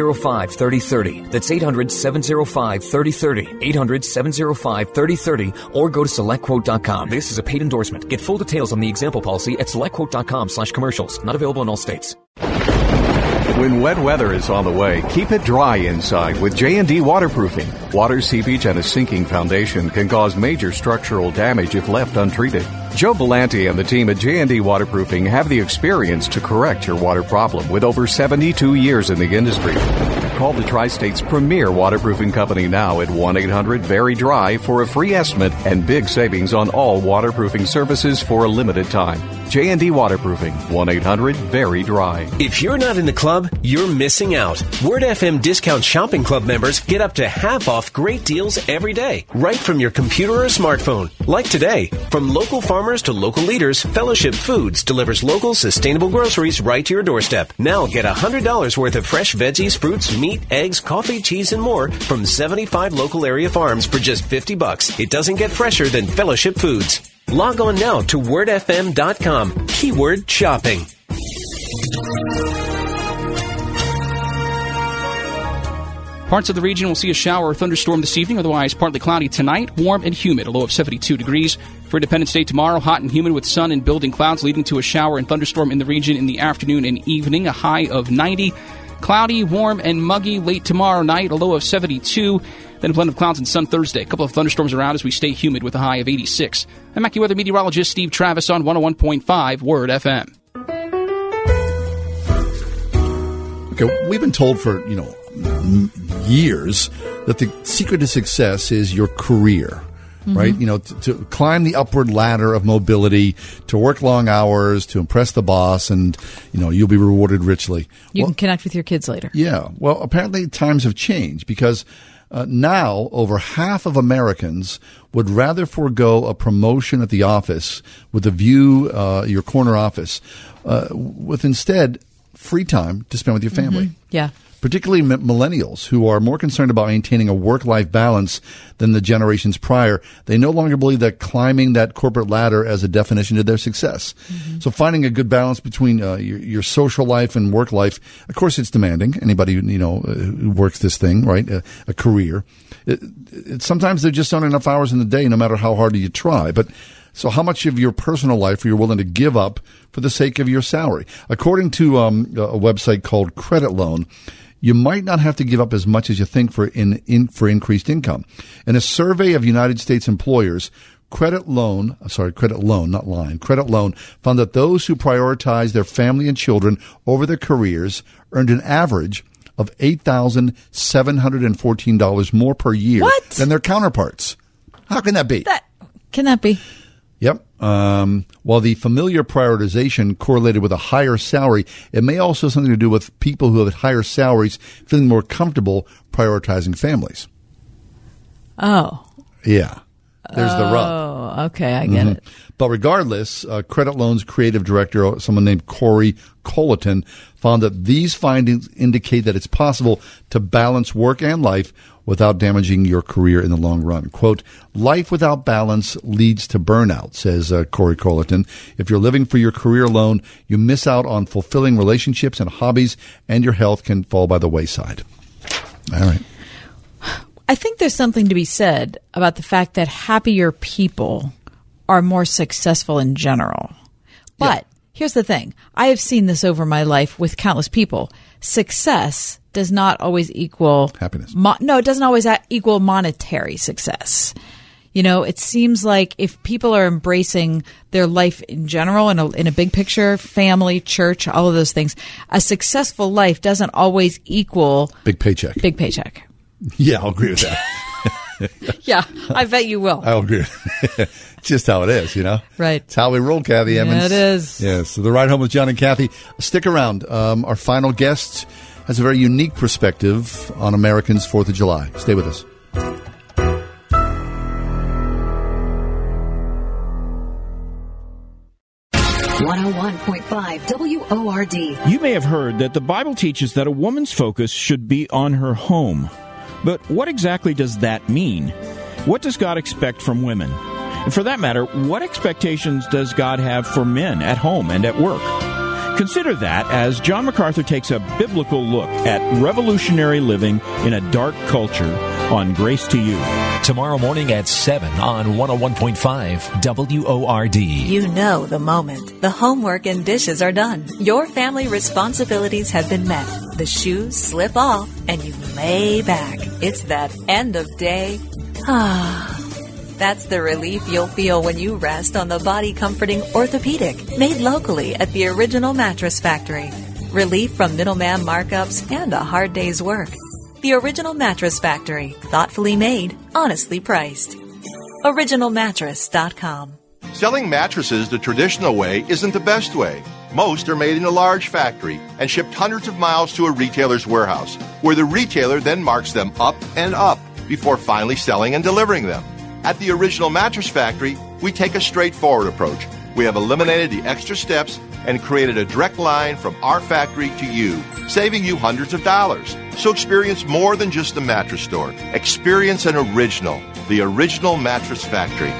705 3030. That's 800 705 3030. 800 705 3030 or go to selectquote.com. This is a paid endorsement. Get full details on the example policy at selectquote.com slash commercials. Not available in all states. When wet weather is on the way, keep it dry inside with J&D waterproofing. Water seepage and a sinking foundation can cause major structural damage if left untreated. Joe Belanti and the team at J&D Waterproofing have the experience to correct your water problem with over 72 years in the industry. Call the Tri-State's premier waterproofing company now at 1-800-VERY-DRY for a free estimate and big savings on all waterproofing services for a limited time. J&D Waterproofing, 1-800-VERY-DRY. If you're not in the club, you're missing out. Word FM Discount Shopping Club members get up to half off great deals every day, right from your computer or smartphone. Like today, from local farmers to local leaders, Fellowship Foods delivers local sustainable groceries right to your doorstep. Now get $100 worth of fresh veggies, fruits, meat, eggs, coffee, cheese, and more from 75 local area farms for just 50 bucks. It doesn't get fresher than Fellowship Foods. Log on now to wordfm.com. Keyword shopping. Parts of the region will see a shower or thunderstorm this evening, otherwise partly cloudy tonight, warm and humid, a low of 72 degrees. For Independence Day tomorrow, hot and humid with sun and building clouds leading to a shower and thunderstorm in the region in the afternoon and evening, a high of 90. Cloudy, warm, and muggy late tomorrow night, a low of 72. Then a blend of clouds and sun Thursday. A couple of thunderstorms around as we stay humid with a high of 86. I'm AccuWeather meteorologist Steve Travis on 101.5 Word FM. Okay, we've been told for, you know, m- years that the secret to success is your career. Mm-hmm. Right, you know, to, to climb the upward ladder of mobility, to work long hours, to impress the boss, and you know you'll be rewarded richly. You Well, can connect with your kids later. yeah. Well, apparently times have changed because uh, now over half of Americans would rather forego a promotion at the office with a view, uh, your corner office, uh, with instead free time to spend with your family. Mhm. Yeah. Particularly millennials who are more concerned about maintaining a work life balance than the generations prior. They no longer believe that climbing that corporate ladder as a definition to their success. So finding a good balance between uh, your, your social life and work life, of course, it's demanding. Anybody who, you know uh, who works this thing, right? A, a career. It, it, sometimes there just aren't enough hours in the day, no matter how hard you try. But so, how much of your personal life are you willing to give up for the sake of your salary? According to um, a website called Credit Loan, you might not have to give up as much as you think for in, in for increased income. In a survey of United States employers, Credit Loan, uh, sorry, Credit Loan, not Line, Credit Loan found that those who prioritize their family and children over their careers earned an average of eight thousand seven hundred and fourteen dollars more per year What? than their counterparts. How can that be? That can that be? Yep. Um, while the familiar prioritization correlated with a higher salary, it may also have something to do with people who have higher salaries feeling more comfortable prioritizing families. Oh. Yeah. There's the rub. Oh, okay, I get Mhm. it. But regardless, uh, Credit Loan's creative director, someone named Corey Colleton, found that these findings indicate that it's possible to balance work and life without damaging your career in the long run. Quote, life without balance leads to burnout, says uh, Corey Colleton. If you're living for your career alone, you miss out on fulfilling relationships and hobbies, and your health can fall by the wayside. All right. I think there's something to be said about the fact that happier people are more successful in general. But here's the thing I have seen this over my life with countless people. Success does not always equal happiness. Mo- no, it doesn't always equal monetary success. You know, it seems like if people are embracing their life in general, in a, in a big picture, family, church, all of those things, a successful life doesn't always equal Big paycheck. big paycheck. Yeah, I'll agree with that. Yeah, I bet you will. I'll agree. it's just how it is, you know? Right. It's how we roll, Kathy Yeah, Emmons. it is. Yes. So the ride home with John and Kathy. Stick around. Um, our final guest has a very unique perspective on Americans' 4th of July. Stay with us. 101.5 WORD. You may have heard that the Bible teaches that a woman's focus should be on her home. But what exactly does that mean? What does God expect from women? And for that matter, what expectations does God have for men at home and at work? Consider that as John MacArthur takes a biblical look at revolutionary living in a dark culture on Grace to You. Tomorrow morning at 7 on 101.5 WORD. You know the moment. The homework and dishes are done. Your family responsibilities have been met. The shoes slip off and you lay back. It's that end of day. Ah. That's the relief you'll feel when you rest on the body comforting orthopedic made locally at the original mattress factory. Relief from middleman markups and a hard day's work. The original mattress factory, thoughtfully made, honestly priced. OriginalMattress.com. Selling mattresses the traditional way isn't the best way. Most are made in a large factory and shipped hundreds of miles to a retailer's warehouse, where the retailer then marks them up and up before finally selling and delivering them. At the Original Mattress Factory, we take a straightforward approach. We have eliminated the extra steps and created a direct line from our factory to you, saving you hundreds of dollars. So experience more than just a mattress store. Experience an original, the Original Mattress Factory.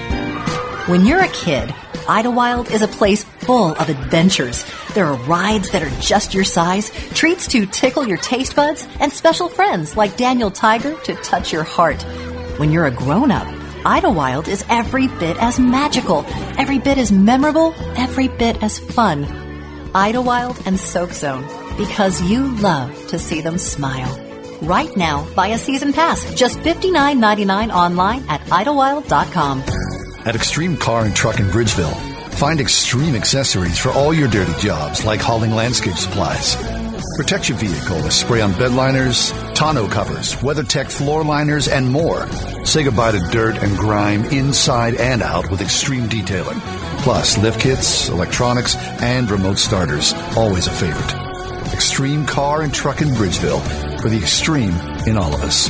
When you're a kid, Idlewild is a place full of adventures. There are rides that are just your size, treats to tickle your taste buds, and special friends like Daniel Tiger to touch your heart. When you're a grown up, Idlewild is every bit as magical, every bit as memorable, every bit as fun. Idlewild and Soak Zone, because you love to see them smile. Right now, buy a season pass, just $59.99 online at idlewild.com. At Extreme Car and Truck in Bridgeville, find extreme accessories for all your dirty jobs, like hauling landscape supplies. Protect your vehicle with spray-on bed liners, tonneau covers, WeatherTech floor liners, and more. Say goodbye to dirt and grime inside and out with extreme detailing. Plus, lift kits, electronics, and remote starters. Always a favorite. Extreme Car and Truck in Bridgeville for the extreme in all of us.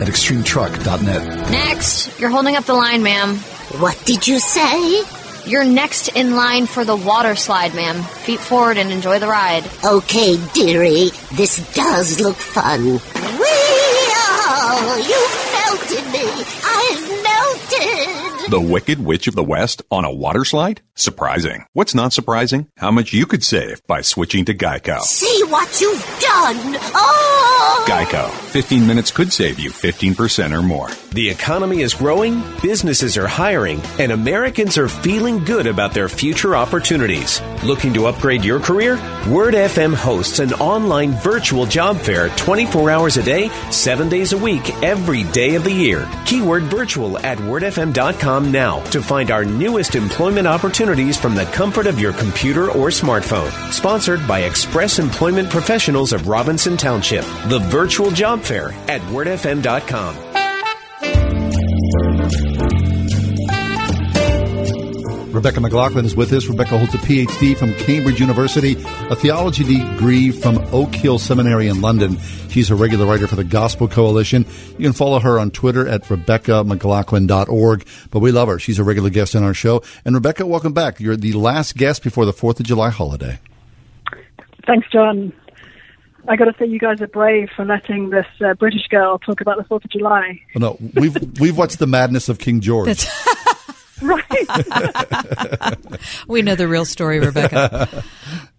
At extremetruck.net. Next, you're holding up the line, ma'am. What did you say? You're next in line for the water slide, ma'am. Feet forward and enjoy the ride. Okay, dearie, this does look fun. Whee! You melted me! I've melted! The Wicked Witch of the West on a water slide? Surprising. What's not surprising? How much you could save by switching to Geico. See what you've done! Oh! Geico. 15 minutes could save you 15% or more. The economy is growing, businesses are hiring, and Americans are feeling good about their future opportunities. Looking to upgrade your career? Word FM hosts an online virtual job fair 24 hours a day, 7 days a week, every day of the year. Keyword virtual at wordfm.com now to find our newest employment opportunities from the comfort of your computer or smartphone. Sponsored by Express Employment Professionals of Robinson Township. The virtual job fair at wordfm.com. Rebecca McLaughlin is with us. Rebecca holds a PhD from Cambridge University, a theology degree from Oak Hill Seminary in London. She's a regular writer for the Gospel Coalition. You can follow her on Twitter at RebeccaMcLaughlin.org. But we love her. She's a regular guest on our show. And Rebecca, welcome back. You're the last guest before the 4th of July holiday. Thanks, John. I got to say, you guys are brave for letting this uh, British girl talk about the Fourth of July. Oh, no, we've we've watched the madness of King George. right? we know the real story, Rebecca.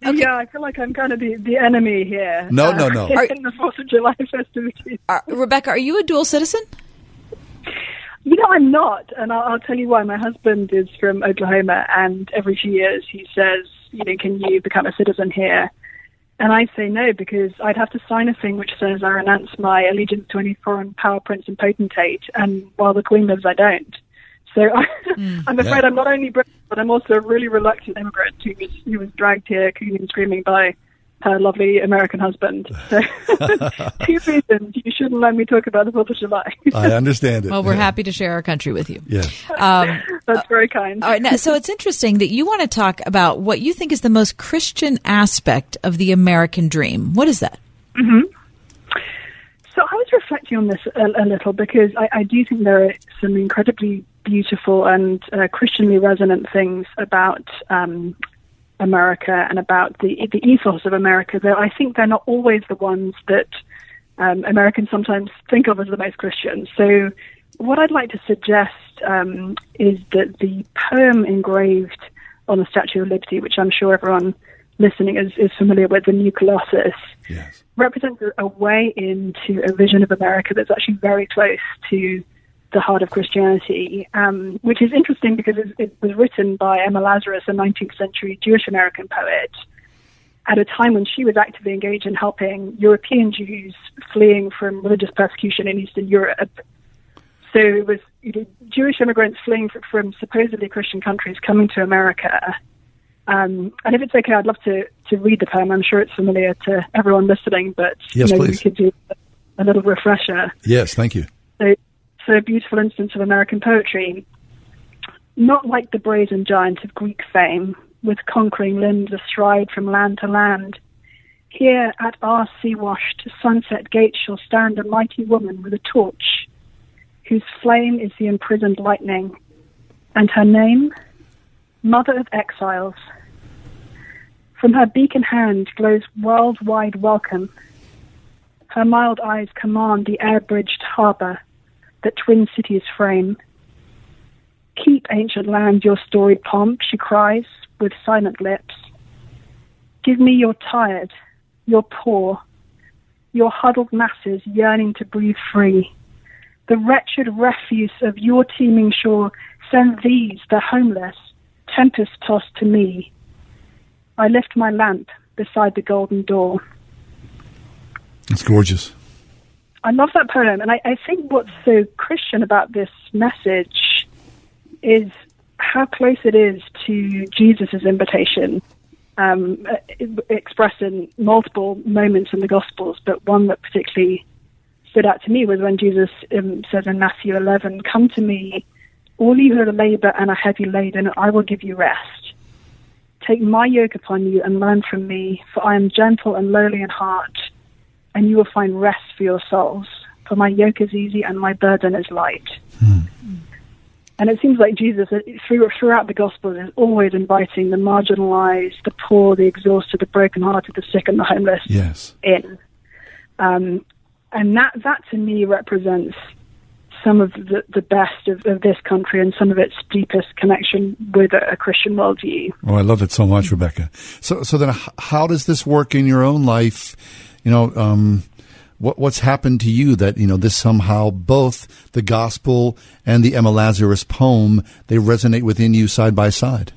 Yeah, I feel like I'm kind of the, the enemy here. No, uh, no, no. In the Fourth of July festivities. Are, Rebecca, are you a dual citizen? You know, I'm not, and I'll, I'll tell you why. My husband is from Oklahoma, and every few years he says, you know, can you become a citizen here? And I say no because I'd have to sign a thing which says I renounce my allegiance to any foreign power, prince, and potentate, and while the Queen lives, I don't. So I, I'm afraid Yeah. I'm not only British, but I'm also a really reluctant immigrant who was who was dragged here, kicking and screaming by her lovely American husband. So two reasons you shouldn't let me talk about the Fourth of July. I understand it. Well, we're happy to share our country with you. Yes. Um, That's very kind. all right, now, so it's interesting that you want to talk about what you think is the most Christian aspect of the American dream. What is that? hmm So I was reflecting on this a, a little because I, I do think there are some incredibly beautiful and uh, Christianly resonant things about um, America and about the the ethos of America. Though I think they're not always the ones that um, Americans sometimes think of as the most Christian. So what I'd like to suggest um, is that the poem engraved on the Statue of Liberty, which I'm sure everyone listening is, is familiar with, the New Colossus, yes. represents a- way into a vision of America that's actually very close to the heart of Christianity, um, which is interesting because it, it was written by Emma Lazarus, a 19th century Jewish American poet, at a time when she was actively engaged in helping European Jews fleeing from religious persecution in Eastern Europe. So it was you know, Jewish immigrants fleeing from supposedly Christian countries coming to America. Um, and if it's okay, I'd love to, to read the poem. I'm sure it's familiar to everyone listening, but Yes, you know, we please. could do a little refresher. Yes, thank you. So it's a beautiful instance of American poetry. Not like the brazen giant of Greek fame, with conquering limbs astride from land to land. Here at our sea-washed sunset gate shall stand a mighty woman with a torch, whose flame is the imprisoned lightning, and her name, Mother of Exiles. From her beacon hand glows worldwide welcome. Her mild eyes command the air-bridged harbor that twin cities frame. Keep, ancient land, your storied pomp, she cries with silent lips. Give me your tired, your poor, your huddled masses yearning to breathe free. The wretched refuse of your teeming shore, send these, the homeless, tempest tossed to me. I lift my lamp beside the golden door. It's gorgeous. I love that poem, and I, I think what's so Christian about this message is how close it is to Jesus' invitation, um, expressed in multiple moments in the Gospels, but one that particularly stood out to me was when Jesus um, says in Matthew 11, Come to me, all you who are labor and are heavy laden, I will give you rest. Take my yoke upon you and learn from me, for I am gentle and lowly in heart, and you will find rest for your souls. For my yoke is easy and my burden is light. And it seems like Jesus, uh, throughout the Gospels, is always inviting the marginalized, the poor, the exhausted, the brokenhearted, the sick, and the homeless Yes. in. Um, and that, that to me represents some of the, the best of, of this country and some of its deepest connection with a, a Christian worldview. Oh, I love it so much, Rebecca. So, so then, how does this work in your own life? You know, um, what what's happened to you that you know this somehow both the gospel and the Emma Lazarus poem they resonate within you side by side.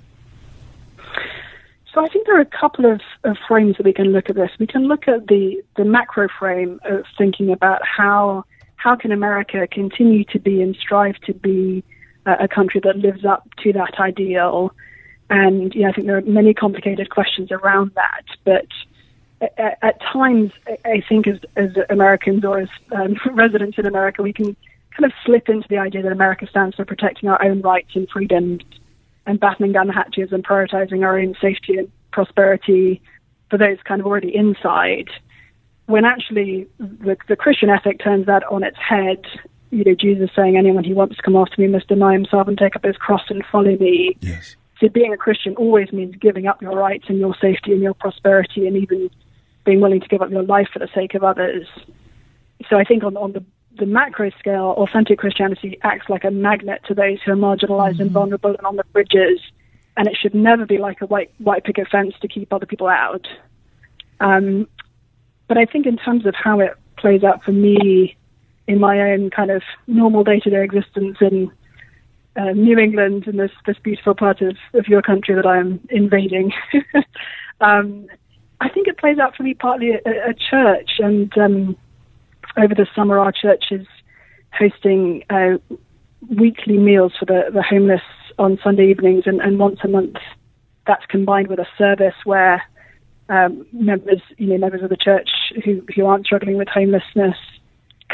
So I think there are a couple of, of frames that we can look at this. We can look at the, the macro frame of thinking about how how can America continue to be and strive to be uh, a country that lives up to that ideal. And you know, I think there are many complicated questions around that. But at, at times, I- I think as, as Americans or as um, residents in America, we can kind of slip into the idea that America stands for protecting our own rights and freedoms and battening down the hatches and prioritizing our own safety and prosperity for those kind of already inside. When actually the, the Christian ethic turns that on its head, you know, Jesus saying, anyone who wants to come after me must deny himself and take up his cross and follow me. Yes. So being a Christian always means giving up your rights and your safety and your prosperity and even being willing to give up your life for the sake of others. So I think on, on the, the macro scale, authentic Christianity acts like a magnet to those who are marginalized mm-hmm. and vulnerable and on the bridges. And it should never be like a white, white picket fence to keep other people out. Um, but I think in terms of how it plays out for me in my own kind of normal day to day existence in uh, New England and this this beautiful part of, of your country that I'm invading. um, I think it plays out for me partly at a church, and um, over the summer our church is hosting uh, weekly meals for the, the homeless on Sunday evenings, and, and once a month that's combined with a service where um, members, you know, members of the church who who aren't struggling with homelessness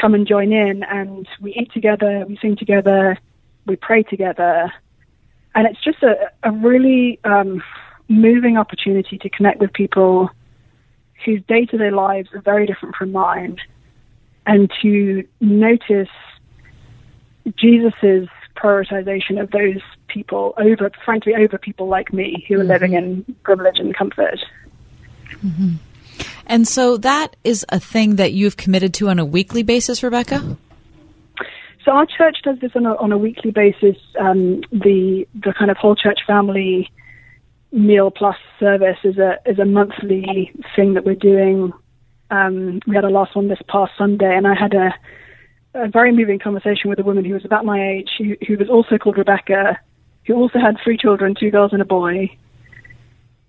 come and join in, and we eat together, we sing together, we pray together, and it's just a, a really um, moving opportunity to connect with people whose day to day lives are very different from mine, and to notice Jesus's prioritization of those people over, frankly, over people like me who are mm-hmm. living in privilege and comfort. Mm-hmm. And so that is a thing that you've committed to on a weekly basis, Rebecca? So our church does this on a, on a weekly basis. Um, the the kind of whole church family meal plus service is a is a monthly thing that we're doing. Um, we had a last one this past Sunday, and I had a a very moving conversation with a woman who was about my age, who, who was also called Rebecca, who also had three children, two girls and a boy.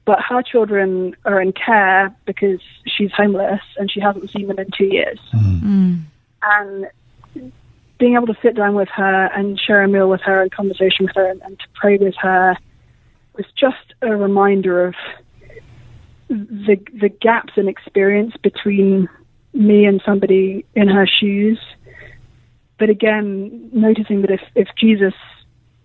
But her children are in care because she's homeless and she hasn't seen them in two years. Mm. And being able to sit down with her and share a meal with her and conversation with her and, and to pray with her was just a reminder of the the gaps in experience between me and somebody in her shoes. But again, noticing that if, if Jesus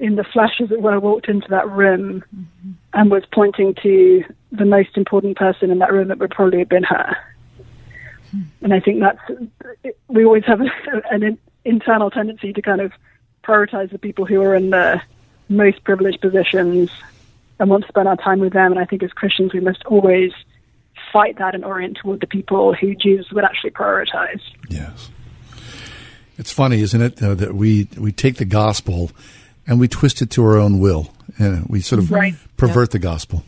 in the flesh, as it were, walked into that room mm-hmm. and was pointing to the most important person in that room, it would probably have been her. Mm-hmm. And I think that's, we always have an internal tendency to kind of prioritize the people who are in the most privileged positions and want to spend our time with them. And I think as Christians, we must always fight that and orient toward the people who Jesus would actually prioritize. Yes. It's funny, isn't it, uh, that we, we take the gospel and we twist it to our own will. And we sort of right. pervert yeah. the gospel.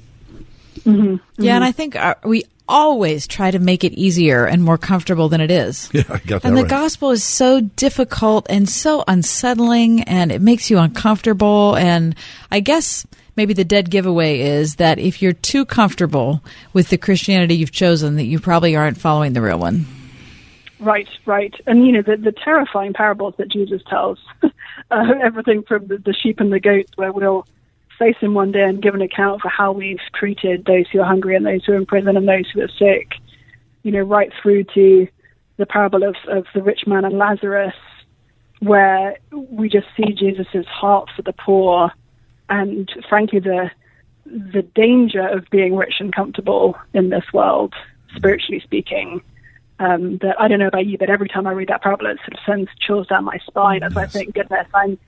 Mm-hmm. Mm-hmm. Yeah, and I think uh, we always try to make it easier and more comfortable than it is. Yeah, I got that And the right. gospel is so difficult and so unsettling and it makes you uncomfortable. And I guess maybe the dead giveaway is that if you're too comfortable with the Christianity you've chosen, that you probably aren't following the real one. Right, right. And, you know, the, the terrifying parables that Jesus tells, uh, everything from the, the sheep and the goats, where we'll face him one day and give an account for how we've treated those who are hungry and those who are in prison and those who are sick, you know, right through to the parable of, of the rich man and Lazarus, where we just see Jesus' heart for the poor and, frankly, the the danger of being rich and comfortable in this world, spiritually speaking um, that I don't know about you, but every time I read that parable, it sort of sends chills down my spine as I think, goodness, I'm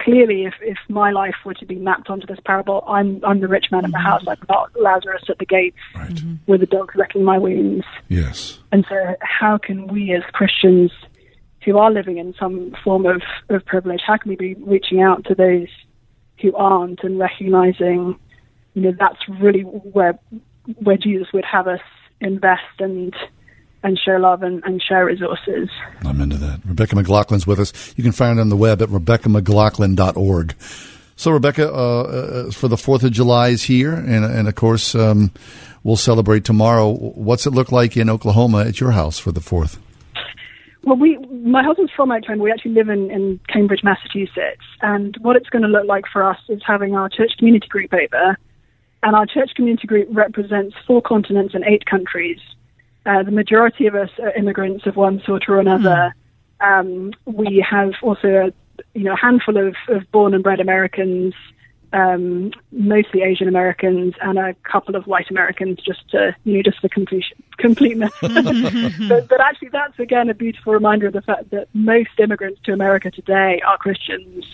clearly, if, if my life were to be mapped onto this parable, I'm I'm the rich man in the mm-hmm. house. I'm not Lazarus at the gates right. mm-hmm. with the dogs licking my wounds. Yes. And so, how can we as Christians who are living in some form of, of privilege, how can we be reaching out to those who aren't and recognizing, you know, that's really where where Jesus would have us invest and and share love and, and share resources. I'm into that. Rebecca McLaughlin's with us. You can find her on the web at rebeccamclaughlin.org. So, Rebecca, uh, uh, for the 4th of July is here, and, and of course, um, we'll celebrate tomorrow. What's it look like in Oklahoma at your house for the 4th? Well, we, my husband's from Oklahoma. We actually live in, in Cambridge, Massachusetts. And what it's going to look like for us is having our church community group over. And our church community group represents four continents and eight countries. Uh, the majority of us are immigrants of one sort or another. Mm. Um, we have also a you know, a handful of, of born and bred Americans um, mostly Asian Americans and a couple of white Americans, just to you know, just for complete, completeness. but, but actually, that's again a beautiful reminder of the fact that most immigrants to America today are Christians,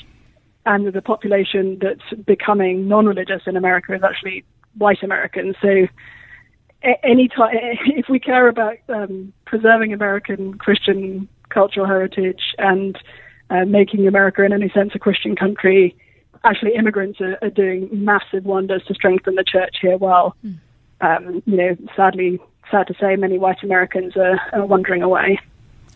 and the population that's becoming non-religious in America is actually white Americans. So, any time if we care about um, preserving American Christian cultural heritage and uh, making America, in any sense, a Christian country, actually immigrants are, are doing massive wonders to strengthen the church here. While, um, you know, sadly, sad to say, many white Americans are, are wandering away.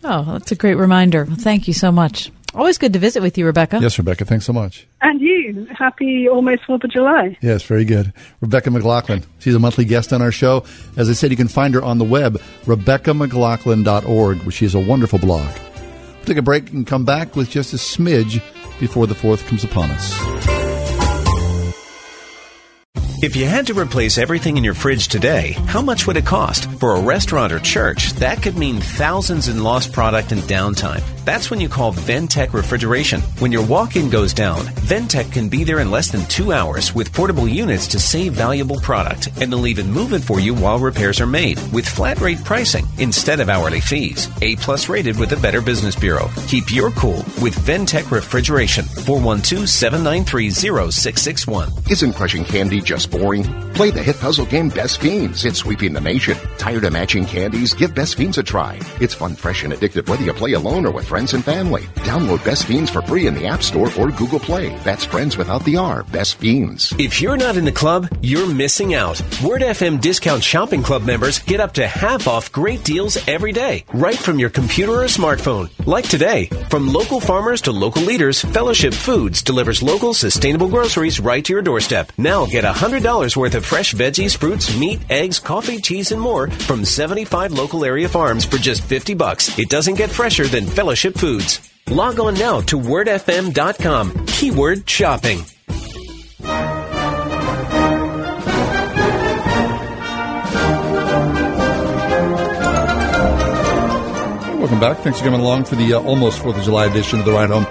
Oh, that's a great reminder. Thank you so much. Always good to visit with you, Rebecca. Yes, Rebecca. Thanks so much. And you, happy almost Fourth of July. Yes, very good. Rebecca McLaughlin. She's a monthly guest on our show. As I said, you can find her on the web, RebeccaMcLaughlin.org, where she has a wonderful blog. We'll take a break and come back with just a smidge before the fourth comes upon us. If you had to replace everything in your fridge today, how much would it cost? For a restaurant or church, that could mean thousands in lost product and downtime. That's when you call Ventec Refrigeration. When your walk-in goes down, Ventec can be there in less than two hours with portable units to save valuable product, and they'll even move it for you while repairs are made with flat rate pricing instead of hourly fees. A plus rated with the Better Business Bureau. Keep your cool with Ventec Refrigeration. 412-793-0661. Isn't crushing candy just boring? Play the hit puzzle game Best Fiends. It's sweeping the nation. Tired of matching candies? Give Best Fiends a try. It's fun, fresh, and addictive whether you play alone or with friends and family. Download Best Fiends for free in the App Store or Google Play. That's friends without the R. Best Fiends. If you're not in the club, you're missing out. Word FM Discount Shopping Club members get up to half off great deals every day, right from your computer or smartphone. Like today, from local farmers to local leaders, Fellowship Foods delivers local sustainable groceries right to your doorstep. Now get $100 worth of fresh veggies, fruits, meat, eggs, coffee, cheese, and more from 75 local area farms for just 50 bucks. It doesn't get fresher than Fellowship Foods. Log on now to wordfm.com. Keyword shopping. Welcome back. Thanks for coming along for the uh, almost Fourth of July edition of the Ride Home.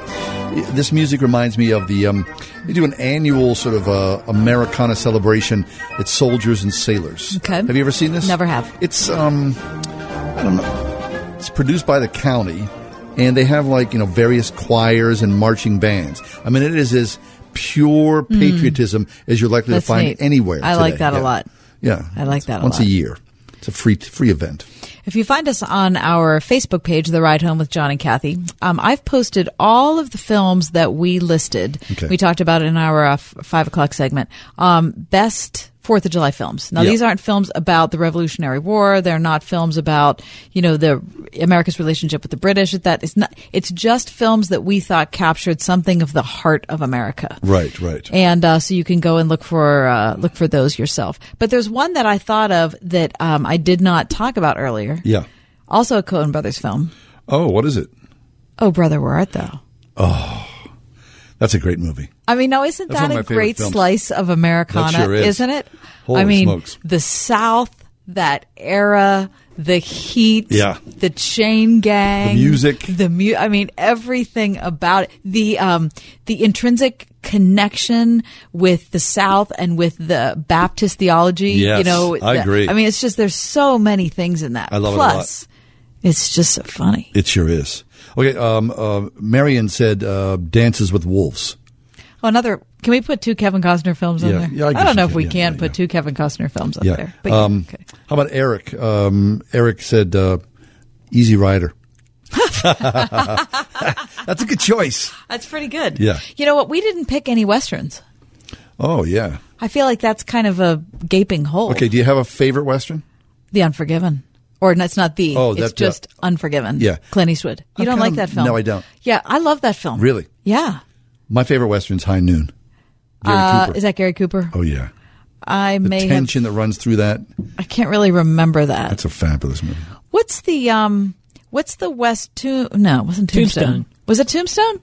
This music reminds me of the um, they do an annual sort of uh, Americana celebration. It's soldiers and sailors. Okay. Have you ever seen this? Never have. It's um, I don't know. It's produced by the county, and they have like you know various choirs and marching bands. I mean, it is as pure Mm. patriotism as you're likely That's to find neat. anywhere. I like today. that a lot. Yeah, I like that a once lot. a year. It's a free free event. If you find us on our Facebook page, The Ride Home with John and Kathy, um, I've posted all of the films that we listed. Okay. We talked about it in our uh, five o'clock segment. Um, best Fourth of July films. Now, Yep. these aren't films about the Revolutionary War. They're not films about you know the America's relationship with the British. That it's not. It's just films that we thought captured something of the heart of America. Right, right. And uh, so you can go and look for uh, look for those yourself. But there's one that I thought of that um, I did not talk about earlier. Yeah. Also a Coen Brothers film. Oh, what is it? Oh, brother, where art thou? Oh, that's a great movie. I mean, now isn't That's that a of my favorite great films. slice of Americana? Sure is. Isn't it? Holy I mean, smokes. the South, that era, the heat, Yeah. the chain gang, The music. the mu- I mean, everything about it. The um, the intrinsic connection with the South and with the Baptist theology. you know, I the- agree. I mean, it's just there's so many things in that. I love it a lot. Plus, it's just so funny. It sure is. Okay, um, uh, Marion said uh, Dances with Wolves. Oh, another. Can we put two Kevin Costner films on there? Yeah, I I, don't know if we Yeah, can yeah, put two Kevin Costner films up yeah. there. But yeah, um, okay. How about Eric? Um, Eric said uh, Easy Rider. That's a good choice. That's pretty good. Yeah. You know what? We didn't pick any westerns. Oh, yeah. I feel like that's kind of a gaping hole. Okay, do you have a favorite Western? The Unforgiven. Or no, it's not the. Oh, it's that, uh, just Unforgiven. yeah. Clint Eastwood. You I'm don't like of- that film? no, I don't. Yeah, I love that film. Really? Yeah. My favorite Western's High Noon. Gary Uh, Cooper. is that Gary Cooper? Oh, yeah. I The may have. tension that runs through that. I can't really remember that. That's a fabulous movie. What's the um? What's the West Tomb? No, it wasn't Tombstone. Tombstone. Was it Tombstone?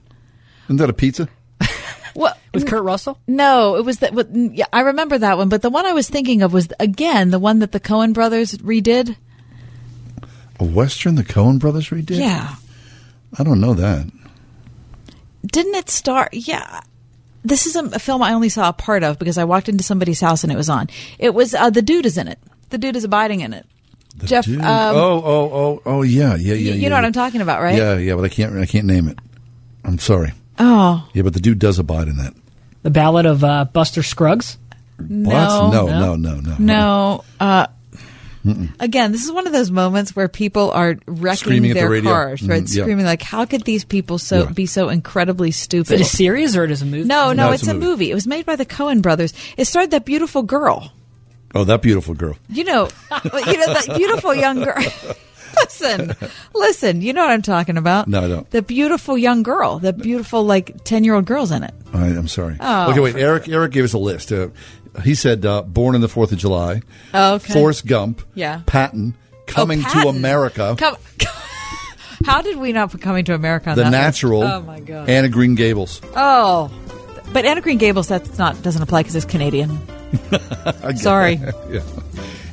Isn't that a pizza? What with Kurt Russell? No, it was that. what- Yeah, I remember that one. But the one I was thinking of was again the one that the Coen brothers redid. A Western the Coen brothers redid? Yeah, I don't know that. didn't it start? Yeah, this is a, a film I only saw a part of because I walked into somebody's house and it was on. It was uh, the dude is in it. The dude is abiding in it. Jeff, Dude. um, oh, oh, oh, oh, yeah, yeah, yeah. you yeah, know what. I'm talking about, right? Yeah, yeah, but I can't, I can't name it. I'm sorry. Oh Yeah, but the dude does abide in that. The Ballad of uh, Buster Scruggs. no, What? No, no, no, no. no. Uh, Mm-mm. again, this is one of those moments where people are wrecking Screaming at the their radio. cars, right? Mhm, yeah. Screaming like, "How could these people so Yeah. be so incredibly stupid?" Is it a series or it is a movie? no, no, No, it's, a, movie. It was made by the Coen brothers. It starred that beautiful girl. Oh, that beautiful girl. You know, you know that beautiful young girl. listen, listen. You know what I'm talking about? No, I don't. The beautiful young girl. The beautiful like ten year old girls in it. I, I'm sorry. Oh. Okay, wait. Eric, Eric gave us a list. Uh, he said, uh, "Born in the Fourth of July." Oh, okay. Forrest Gump. Yeah. Patton. Coming Oh, to America. Come. How did we not put coming to America? On the? Natural. Oh my god. Anne of Green Gables. Oh, but Anne of Green Gables that's not doesn't apply because it's Canadian. Sorry. yeah.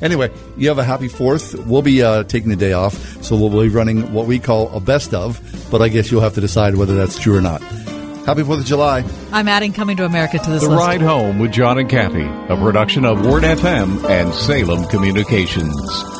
Anyway, you have a happy Fourth. We'll be uh, taking the day off, so we'll be running what we call a best of. But I guess you'll have to decide whether that's true or not. Happy Fourth of July. I'm adding coming to America to this The list. Ride Home with John and Kathy, a production of Word FM and Salem Communications.